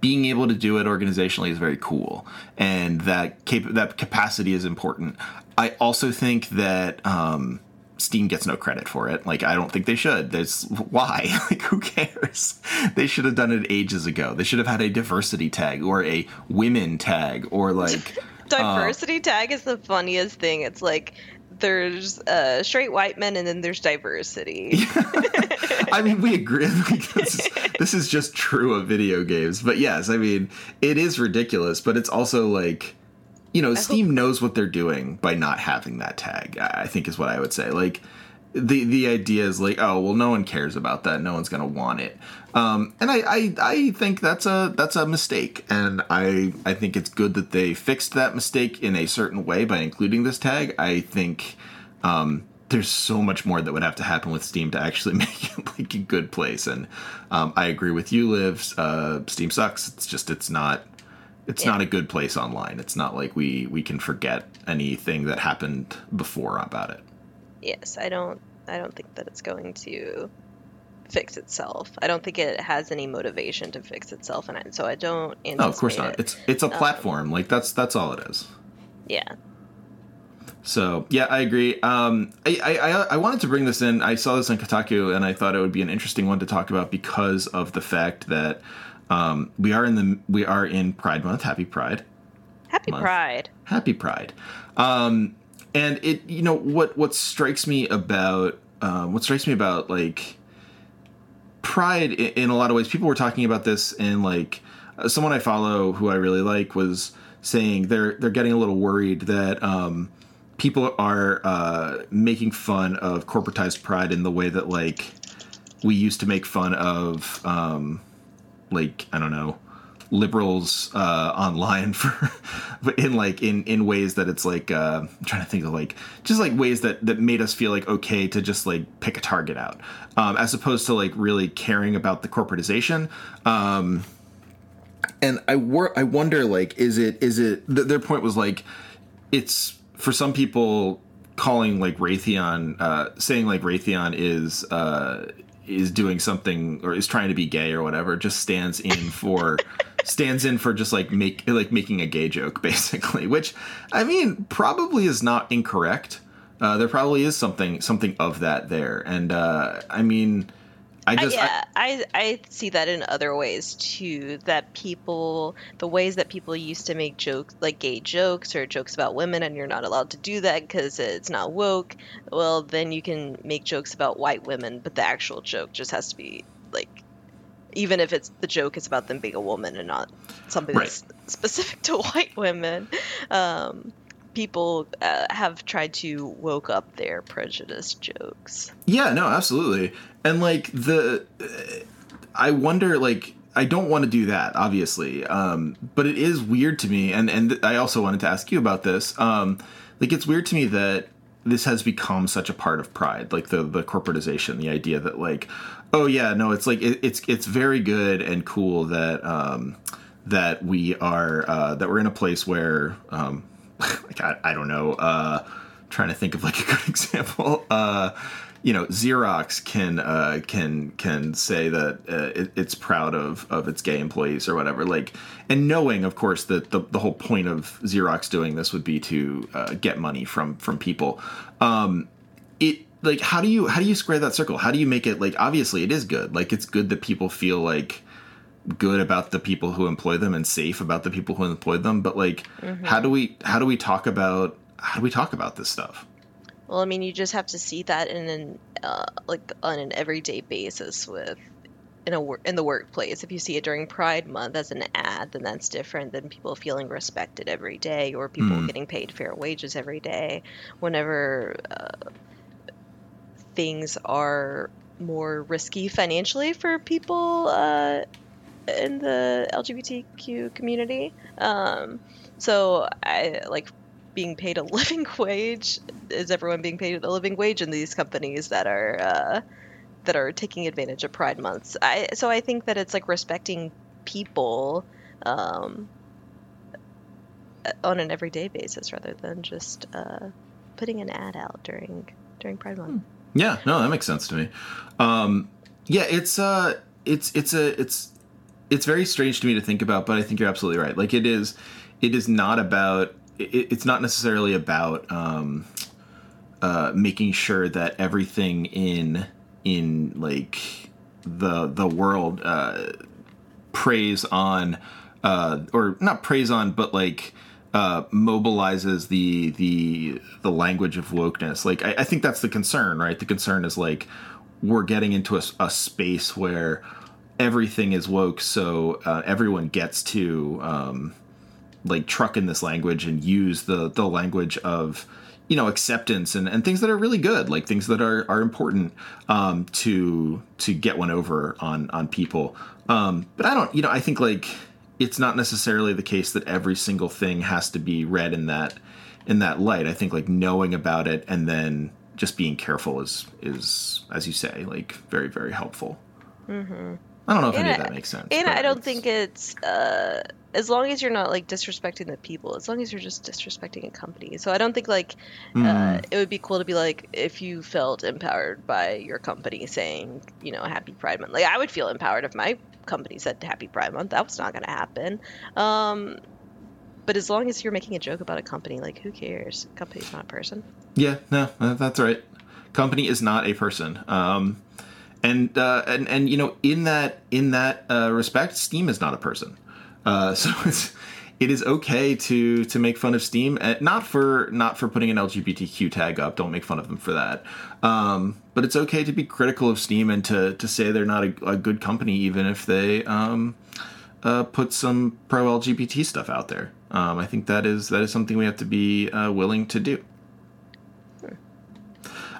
being able to do it organizationally is very cool, and that cap- that capacity is important. I also think that um, Steam gets no credit for it. Like I don't think they should. There's why? like who cares? They should have done it ages ago. They should have had a diversity tag or a women tag or like diversity uh, tag is the funniest thing. It's like there's uh, straight white men and then there's diversity. I mean, we agree. this, is, this is just true of video games. But yes, I mean, it is ridiculous, but it's also like, you know, Steam knows what they're doing by not having that tag. I think is what I would say. Like, the the idea is like, oh well, no one cares about that. No one's gonna want it. Um, and I, I I think that's a that's a mistake, and I I think it's good that they fixed that mistake in a certain way by including this tag. I think. Um, there's so much more that would have to happen with Steam to actually make it like a good place. And um, I agree with you, Liv. Uh, Steam sucks. It's just it's not it's yeah. not a good place online. It's not like we we can forget anything that happened before about it. Yes, I don't I don't think that it's going to fix itself. I don't think it has any motivation to fix itself, and I, so I don't. No, of course not. It. It's it's a platform. Um, like that's that's all it is. Yeah. So yeah, I agree. Um, I, I I wanted to bring this in. I saw this on Kotaku, and I thought it would be an interesting one to talk about because of the fact that um, we are in the we are in Pride Month. Happy Pride. Happy month. Pride. Happy Pride. Um, and it you know what what strikes me about um, what strikes me about like Pride in, in a lot of ways. People were talking about this and like uh, someone I follow who I really like was saying they're they're getting a little worried that um, people are uh, making fun of corporatized pride in the way that like we used to make fun of um, like I don't know liberals uh, online for in like in in ways that it's like uh, I'm trying to think of like just like ways that that made us feel like okay to just like pick a target out um, as opposed to like really caring about the corporatization. Um, and I wor- I wonder like is it is it th- their point was like it's for some people, calling like Raytheon, uh, saying like Raytheon is uh, is doing something or is trying to be gay or whatever, just stands in for stands in for just like make like making a gay joke basically, which I mean probably is not incorrect. Uh, there probably is something something of that there, and uh, I mean. I just yeah, I, I see that in other ways too. That people, the ways that people used to make jokes, like gay jokes or jokes about women, and you're not allowed to do that because it's not woke. Well, then you can make jokes about white women, but the actual joke just has to be like, even if it's the joke is about them being a woman and not something Right. that's specific to white women. Um, people uh, have tried to woke up their prejudice jokes. Yeah, no, absolutely. And like the uh, I wonder like I don't want to do that obviously. Um but it is weird to me and and I also wanted to ask you about this. Um like it's weird to me that this has become such a part of pride like the the corporatization the idea that like oh yeah no it's like it, it's it's very good and cool that um that we are uh that we're in a place where um like I, I don't know uh trying to think of like a good example. Uh you know Xerox can uh, can can say that uh, it, it's proud of of its gay employees or whatever like and knowing of course that the, the whole point of Xerox doing this would be to uh, get money from from people. Um it like how do you how do you square that circle how do you make it like obviously it is good like it's good that people feel like good about the people who employ them and safe about the people who employ them but like how do we how do we talk about how do we talk about this stuff Well, I mean, you just have to see that in an uh, like on an everyday basis with in a in the workplace. If you see it during Pride Month as an ad, then that's different than people feeling respected every day or people Mm. getting paid fair wages every day. Whenever uh, things are more risky financially for people uh, in the LGBTQ community. Um, so I like being paid a living wage. Is everyone being paid a living wage in these companies that are uh, that are taking advantage of Pride months? I so I think that it's like respecting people um, on an everyday basis rather than just uh, putting an ad out during during Pride month. Yeah, no, that makes sense to me. Um, yeah, it's uh, it's it's a it's it's very strange to me to think about, but I think you're absolutely right. Like it is, it is not about. It, it's not necessarily about um, uh, making sure that everything in in like the the world uh, preys on uh, or not preys on, but like uh, mobilizes the the the language of wokeness. Like I, I think that's the concern, right? The concern is like we're getting into a, a space where everything is woke, so uh, everyone gets to um, like truck in this language and use the the language of you know acceptance and, and things that are really good like things that are, are important um, to to get one over on on people um, but i don't you know i think like it's not necessarily the case that every single thing has to be read in that in that light i think like knowing about it and then just being careful is is as you say like very very helpful Mm-hmm. i don't know if any of that makes sense And I don't think it's uh, as long as you're not like disrespecting the people, as long as you're just disrespecting a company. So I don't think like uh, Mm. it would be cool to be like if you felt empowered by your company saying you know Happy Pride Month. Like I would feel empowered if my company said Happy Pride Month. That was not going to happen. Um, but as long as you're making a joke about a company, like who cares? A company's not a person. Yeah, no, uh, that's right. Company is not a person. Um, and uh, and and you know, in that in that uh, respect, Steam is not a person. Uh, so it's it is okay to to make fun of Steam, uh, not for not for putting an LGBTQ tag up. Don't make fun of them for that. Um, but it's okay to be critical of Steam and to to say they're not a, a good company, even if they um, uh, put some pro LGBT stuff out there. Um, I think that is that is something we have to be uh, willing to do.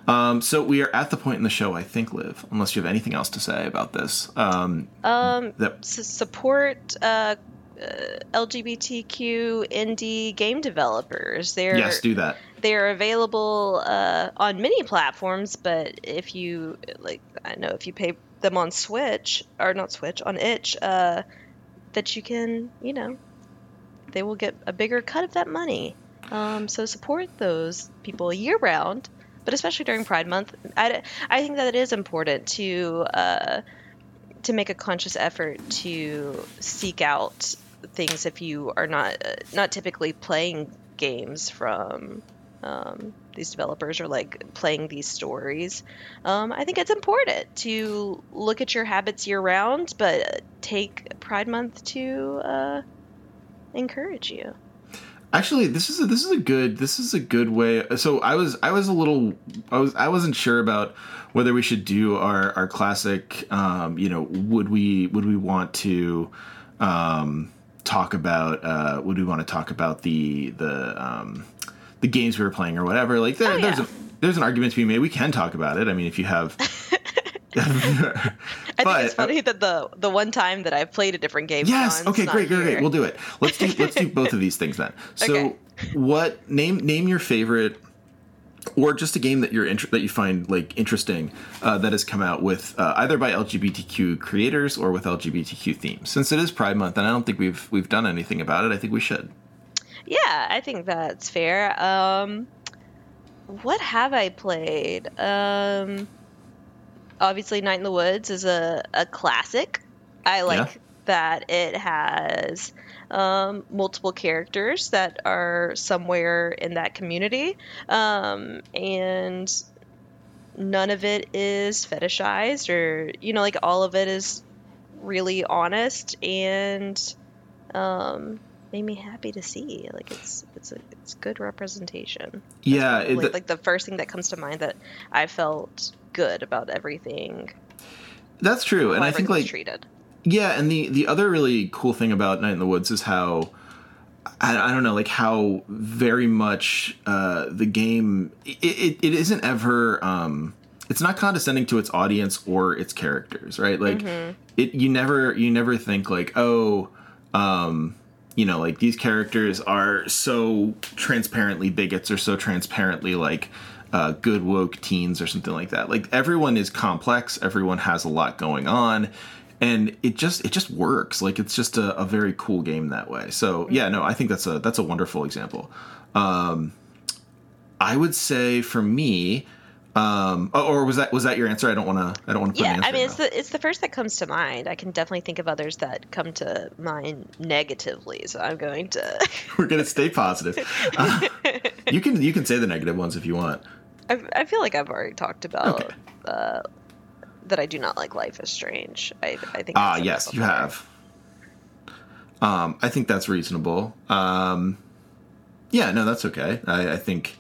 Um, so we are at the point in the show, I think, Liv, unless you have anything else to say about this. Um, Um, that support uh, uh, LGBTQ indie game developers. They're yes, do that. they're available uh, on many platforms, but if you like, I know if you pay them on Switch or not Switch on Itch, uh, that you can, you know, they will get a bigger cut of that money. Um, so support those people year round, but especially during Pride Month. I, I think that it is important to uh, to make a conscious effort to seek out things if you are not uh, not typically playing games from um, these developers are like playing these stories. Um, I think it's important to look at your habits year round, but take Pride Month to uh, encourage you. Actually, this is a, this is a good this is a good way. So I was I was a little I was I wasn't sure about whether we should do our our classic. Um, you know, would we would we want to um, talk about uh, would we want to talk about the the um, the games we were playing or whatever? Like there, Oh, there's a there's an argument to be made. We can talk about it. I mean, if you have. I think it's But- uh, funny that the the one time that I've played a different game. Yes. Okay. Great. Great. Great. We'll do it. Let's do let's do both of these things then. So, Okay. what name name your favorite, or just a game that you're inter- that you find like interesting uh, that has come out with uh, either by LGBTQ creators or with LGBTQ themes. Since it is Pride Month, and I don't think we've we've done anything about it, I think we should. Yeah, I think that's fair. Um, what have I played? Um, obviously, Night in the Woods is a, a classic. I like Yeah. that it has um, multiple characters that are somewhere in that community, um, and none of it is fetishized or you know, like all of it is really honest and um, made me happy to see. Like it's it's a it's good representation. Yeah. it- like, like the first thing that comes to mind that I felt good about everything. that's true, and I think like treated. Yeah, and the the other really cool thing about Night in the Woods is how I, I don't know, like how very much uh, the game it, it, it isn't ever um, it's not condescending to its audience or its characters, right? Like it you never you never think like oh um, you know like these characters are so transparently bigots or so transparently like uh, good woke teens or something like that. Like everyone is complex. Everyone has a lot going on. And it just it just works. Like it's just a, a very cool game that way. So yeah no i think that's a that's a wonderful example. Um i would say for me um oh, or was that was that your answer? I don't want to i don't want to put Yeah, I mean it's the it's the first that comes to mind. I can definitely think of others that come to mind negatively, so I'm going to. we're gonna stay positive. Uh, you can you can say the negative ones if you want I, I feel like I've already talked about Okay. uh, that I do not like Life is Strange. I I think. Ah, yes, you have. Um, I think that's reasonable. Um, yeah, no, that's okay. I, I think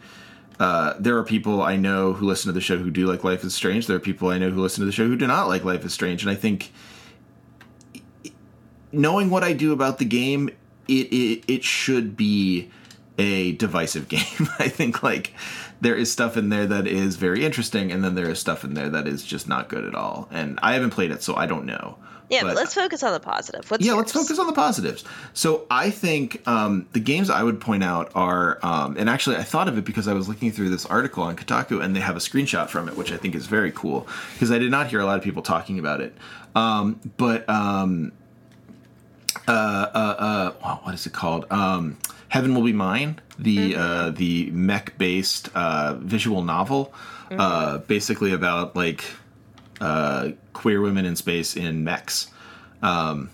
uh, there are people I know who listen to the show who do like Life is Strange. There are people I know who listen to the show who do not like Life is Strange, and I think knowing what I do about the game, it it, it should be a divisive game. I think like there is stuff in there that is very interesting, and then there is stuff in there that is just not good at all. And I haven't played it, so I don't know. Yeah, but, But- let's focus on the positive. What's yeah, let's focus on the positives. So I think um, the games I would point out are, um, and actually I thought of it because I was looking through this article on Kotaku and they have a screenshot from it, which I think is very cool because I did not hear a lot of people talking about it. Um, but um, uh, uh, uh, what is it called? Heaven Will Be Mine, the uh, the mech based uh, visual novel, uh, basically about like uh, queer women in space in mechs. Um,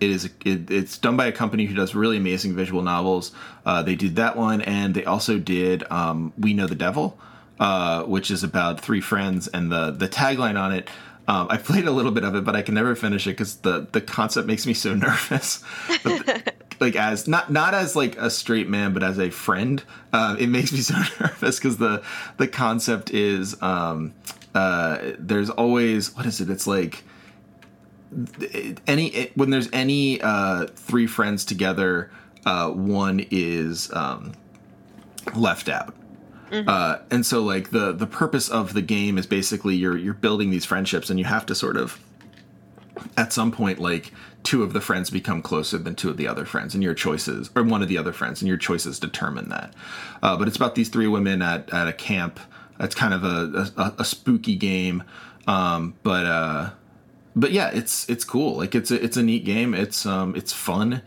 it is it, it's done by a company who does really amazing visual novels. Uh, they did that one, and they also did um, We Know the Devil, uh, which is about three friends, and the the tagline on it. Um, I played a little bit of it, but I can never finish it because the the concept makes me so nervous. But the- like as not not as like a straight man, but as a friend, uh, it makes me so nervous because the the concept is um, uh, there's always what is it? It's like any it, when there's any uh, three friends together, uh, one is um, left out. Uh, and so like the the purpose of the game is basically you're you're building these friendships and you have to sort of at some point like two of the friends become closer than two of the other friends and your choices or one of the other friends and your choices determine that. Uh, but it's about these three women at, at a camp. It's kind of a, a, a spooky game um, but uh, but yeah it's it's cool. Like it's a, it's a neat game. It's um it's fun.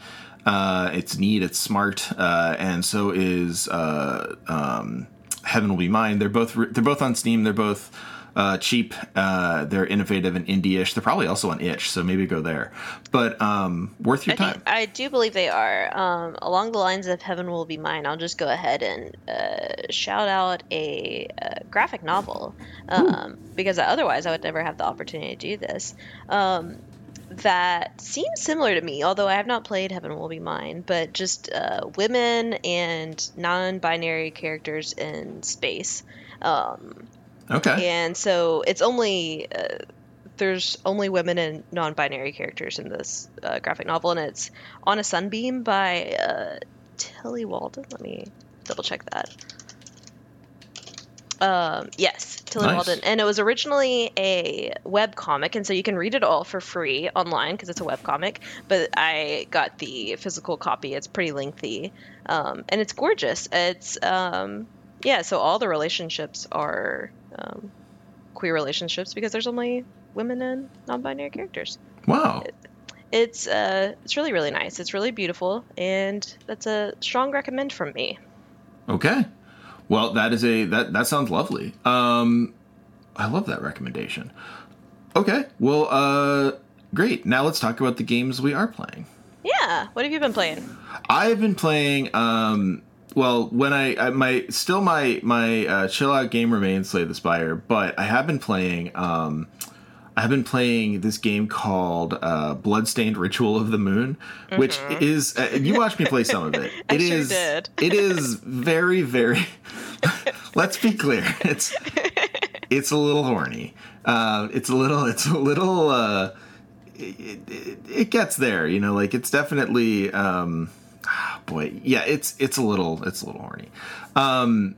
Uh, it's neat. It's smart. Uh, and so is uh, um, Heaven Will Be Mine. They're both they're both on Steam. They're both uh, cheap. Uh, they're innovative and indie-ish. They're probably also on itch, so maybe go there. But um, worth your I, time. think, I do believe they are. Um, along the lines of Heaven Will Be Mine, I'll just go ahead and uh, shout out a, uh graphic novel um, because otherwise I would never have the opportunity to do this. Um, that seems similar to me, although I have not played Heaven Will Be Mine, but just uh, women and non binary characters in space. Um, okay. and so it's only uh, there's only women and non-binary characters in this uh, graphic novel and it's on a sunbeam by uh, tilly walden. Let me double check that. Um, yes tilly Nice. walden. And it was originally a web comic and so you can read it all for free online because it's a web comic but i got the physical copy. It's pretty lengthy. Um, and it's gorgeous. It's um, yeah so all the relationships are um, queer relationships because there's only women and non-binary characters Wow. it's uh it's really really nice it's really beautiful and that's a strong recommend from me Okay. Well, that is a that that sounds lovely. Um I love that recommendation. Okay. Well, uh great. Now let's talk about the games we are playing. yeah what have you been playing I've been playing um well, when I, I my still my my uh, chill out game remains Slay the Spire, but I have been playing um I've been playing this game called uh, Bloodstained Ritual of the Moon, which is uh, you watched me play some of it. Mm-hmm. I It sure is- did. it is very very. let's be clear. It's it's a little horny. Uh, it's a little. It's a little. Uh, it, it, it gets there, you know. Like it's definitely. Um, ah, boy, yeah. It's it's a little. It's a little horny. Um,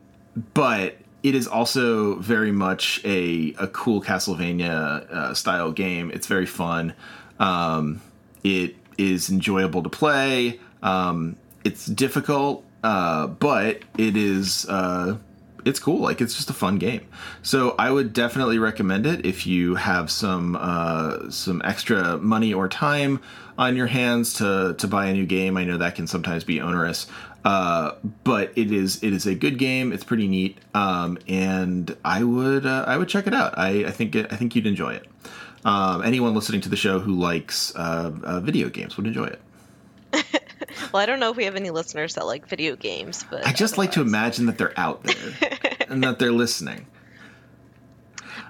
but it is also very much a, a cool Castlevania uh, style game. It's very fun. Um, it is enjoyable to play. Um, it's difficult, uh, but it is uh, it's cool. Like it's just a fun game. So I would definitely recommend it if you have some uh, some extra money or time on your hands to to buy a new game. I know that can sometimes be onerous. Uh, but it is it is a good game. It's pretty neat, um, and I would uh, I would check it out. I, I think it, I think you'd enjoy it. Um, anyone listening to the show who likes uh, uh, video games would enjoy it. well i don't know if we have any listeners that like video games but I just like to imagine that they're out there and that they're listening.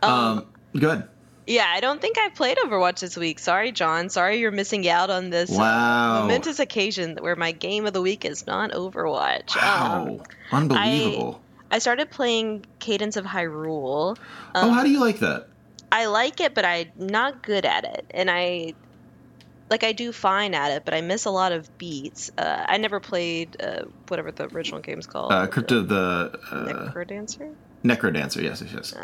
Um, good. yeah i don't think i played overwatch this week sorry john sorry you're missing out on this uh, momentous occasion where my game of the week is not overwatch Wow, Um, unbelievable. I started playing Cadence of Hyrule. oh, Um, how do you like that? I like it, but I'm not good at it, and I like I do fine at it, but I miss a lot of beats. Uh, I never played uh, whatever the original game's called. Uh, Crypt of the uh, Necrodancer. Necrodancer. Yes, yes, yes.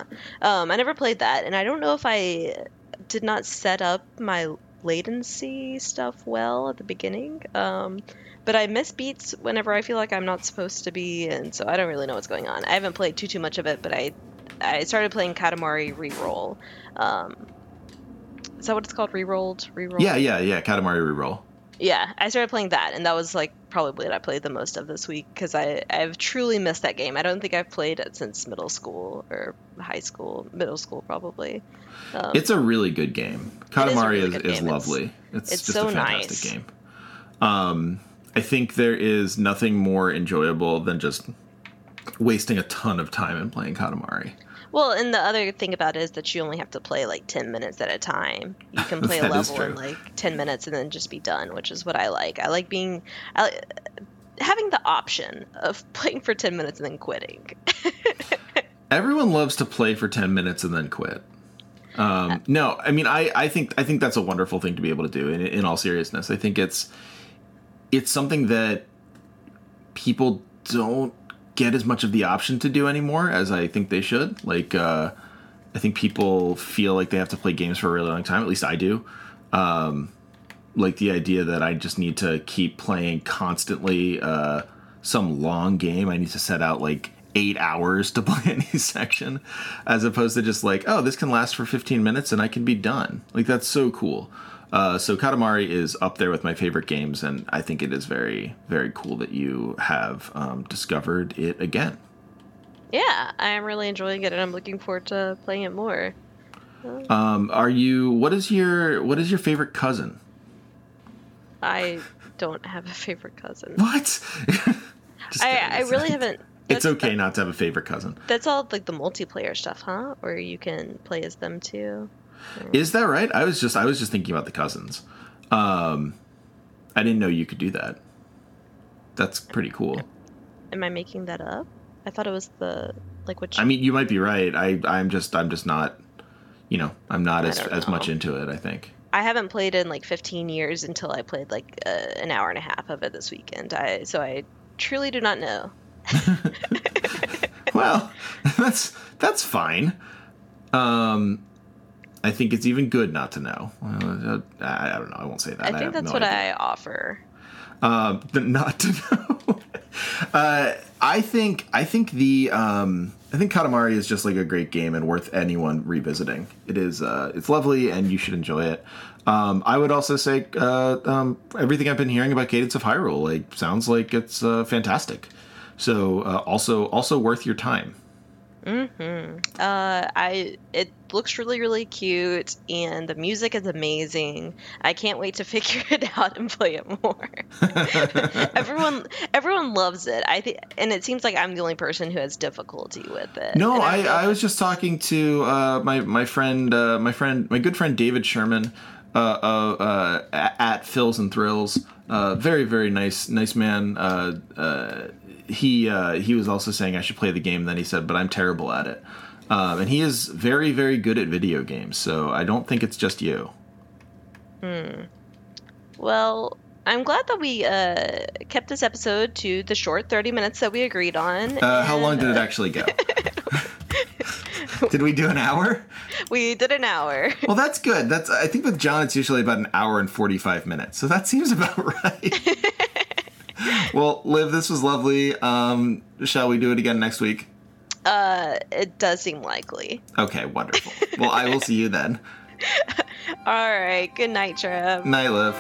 Um, I never played that, and I don't know if I did not set up my latency stuff well at the beginning. Um, but I miss beats whenever I feel like I'm not supposed to be, and so I don't really know what's going on. I haven't played too too much of it, but I I started playing Katamari Reroll. Um, is that what it's called? Rerolled? Reroll? Yeah, yeah, yeah. Katamari reroll. Yeah, I started playing that, and that was like probably what I played the most of this week because I I've truly missed that game. I don't think I've played it since middle school or high school, middle school probably. Um, It's a really good game. is Katamari really is, is game. It's- lovely. It's, it's just so a fantastic nice. game. Um, I think there is nothing more enjoyable than just wasting a ton of time in playing Katamari. Well, and the other thing about it is that you only have to play like ten minutes at a time. You can play a level in like ten minutes and then just be done, which is what I like. I like being, I, having the option of playing for ten minutes and then quitting. Everyone loves to play for 10 minutes and then quit. Um, no, I mean, I, I think I think that's a wonderful thing to be able to do. In, in all seriousness, I think it's it's something that people don't get as much of the option to do anymore as I think they should. Like, uh, I think people feel like they have to play games for a really long time. At least I do. Um, like the idea that I just need to keep playing constantly uh, some long game. I need to set out like eight hours to play any section, as opposed to just like, oh, this can last for 15 minutes and I can be done. Like that's so cool. Uh, so Katamari is up there with my favorite games, and I think it is very, very cool that you have um, discovered it again. Yeah, I'm really enjoying it, and I'm looking forward to playing it more. Um, are you? What is your What is your favorite cousin? I don't have a favorite cousin. What? I. I really haven't. It's okay not to have a favorite cousin. That's all like the multiplayer stuff, huh? Or you can play as them too. Is that right? I was just I was just thinking about the cousins. Um, I didn't know you could do that. That's pretty cool. Am I making that up? I thought it was the like which. I mean, you might be right. I I'm just I'm just not, you know, I'm not I as as much into it. I think. I haven't played in like 15 years until I played like uh, an hour and a half of it this weekend. I so I truly do not know. Well, that's that's fine. Um, I think it's even good not to know. Uh, I, I don't know. I won't say that. I think have that's no what idea. I offer. um, the not to know. uh, I think I think the um, I think Katamari is just like a great game and worth anyone revisiting. It is uh, it's lovely and you should enjoy it. Um, I would also say uh, um, everything I've been hearing about Cadence of Hyrule like sounds like it's uh, fantastic. So uh, also also worth your time. Uh, I it looks really really cute and the music is amazing. I can't wait to figure it out and play it more. everyone everyone loves it. I think, and it seems like I'm the only person who has difficulty with it. No, And I, feel I was just talking to uh, my my friend uh, my friend my good friend David Sherman uh, uh, uh, at- Phils and Thrills. Uh, very very nice nice man. Uh, uh, he uh, he was also saying I should play the game. Then he said, but I'm terrible at it. Um, and he is very very good at video games. So I don't think it's just you. Hmm. Well, I'm glad that we uh, kept this episode to the short 30 minutes that we agreed on. Uh, how long did it actually go? did we do an hour? We did an hour. Well, that's good. That's I think with John it's usually about an hour and 45 minutes. So that seems about right. well, Liv, this was lovely. Um, shall we do it again next week? Uh, it does seem likely. Okay, wonderful. well, I will see you then. All right. Good night, Trev. Night, Liv.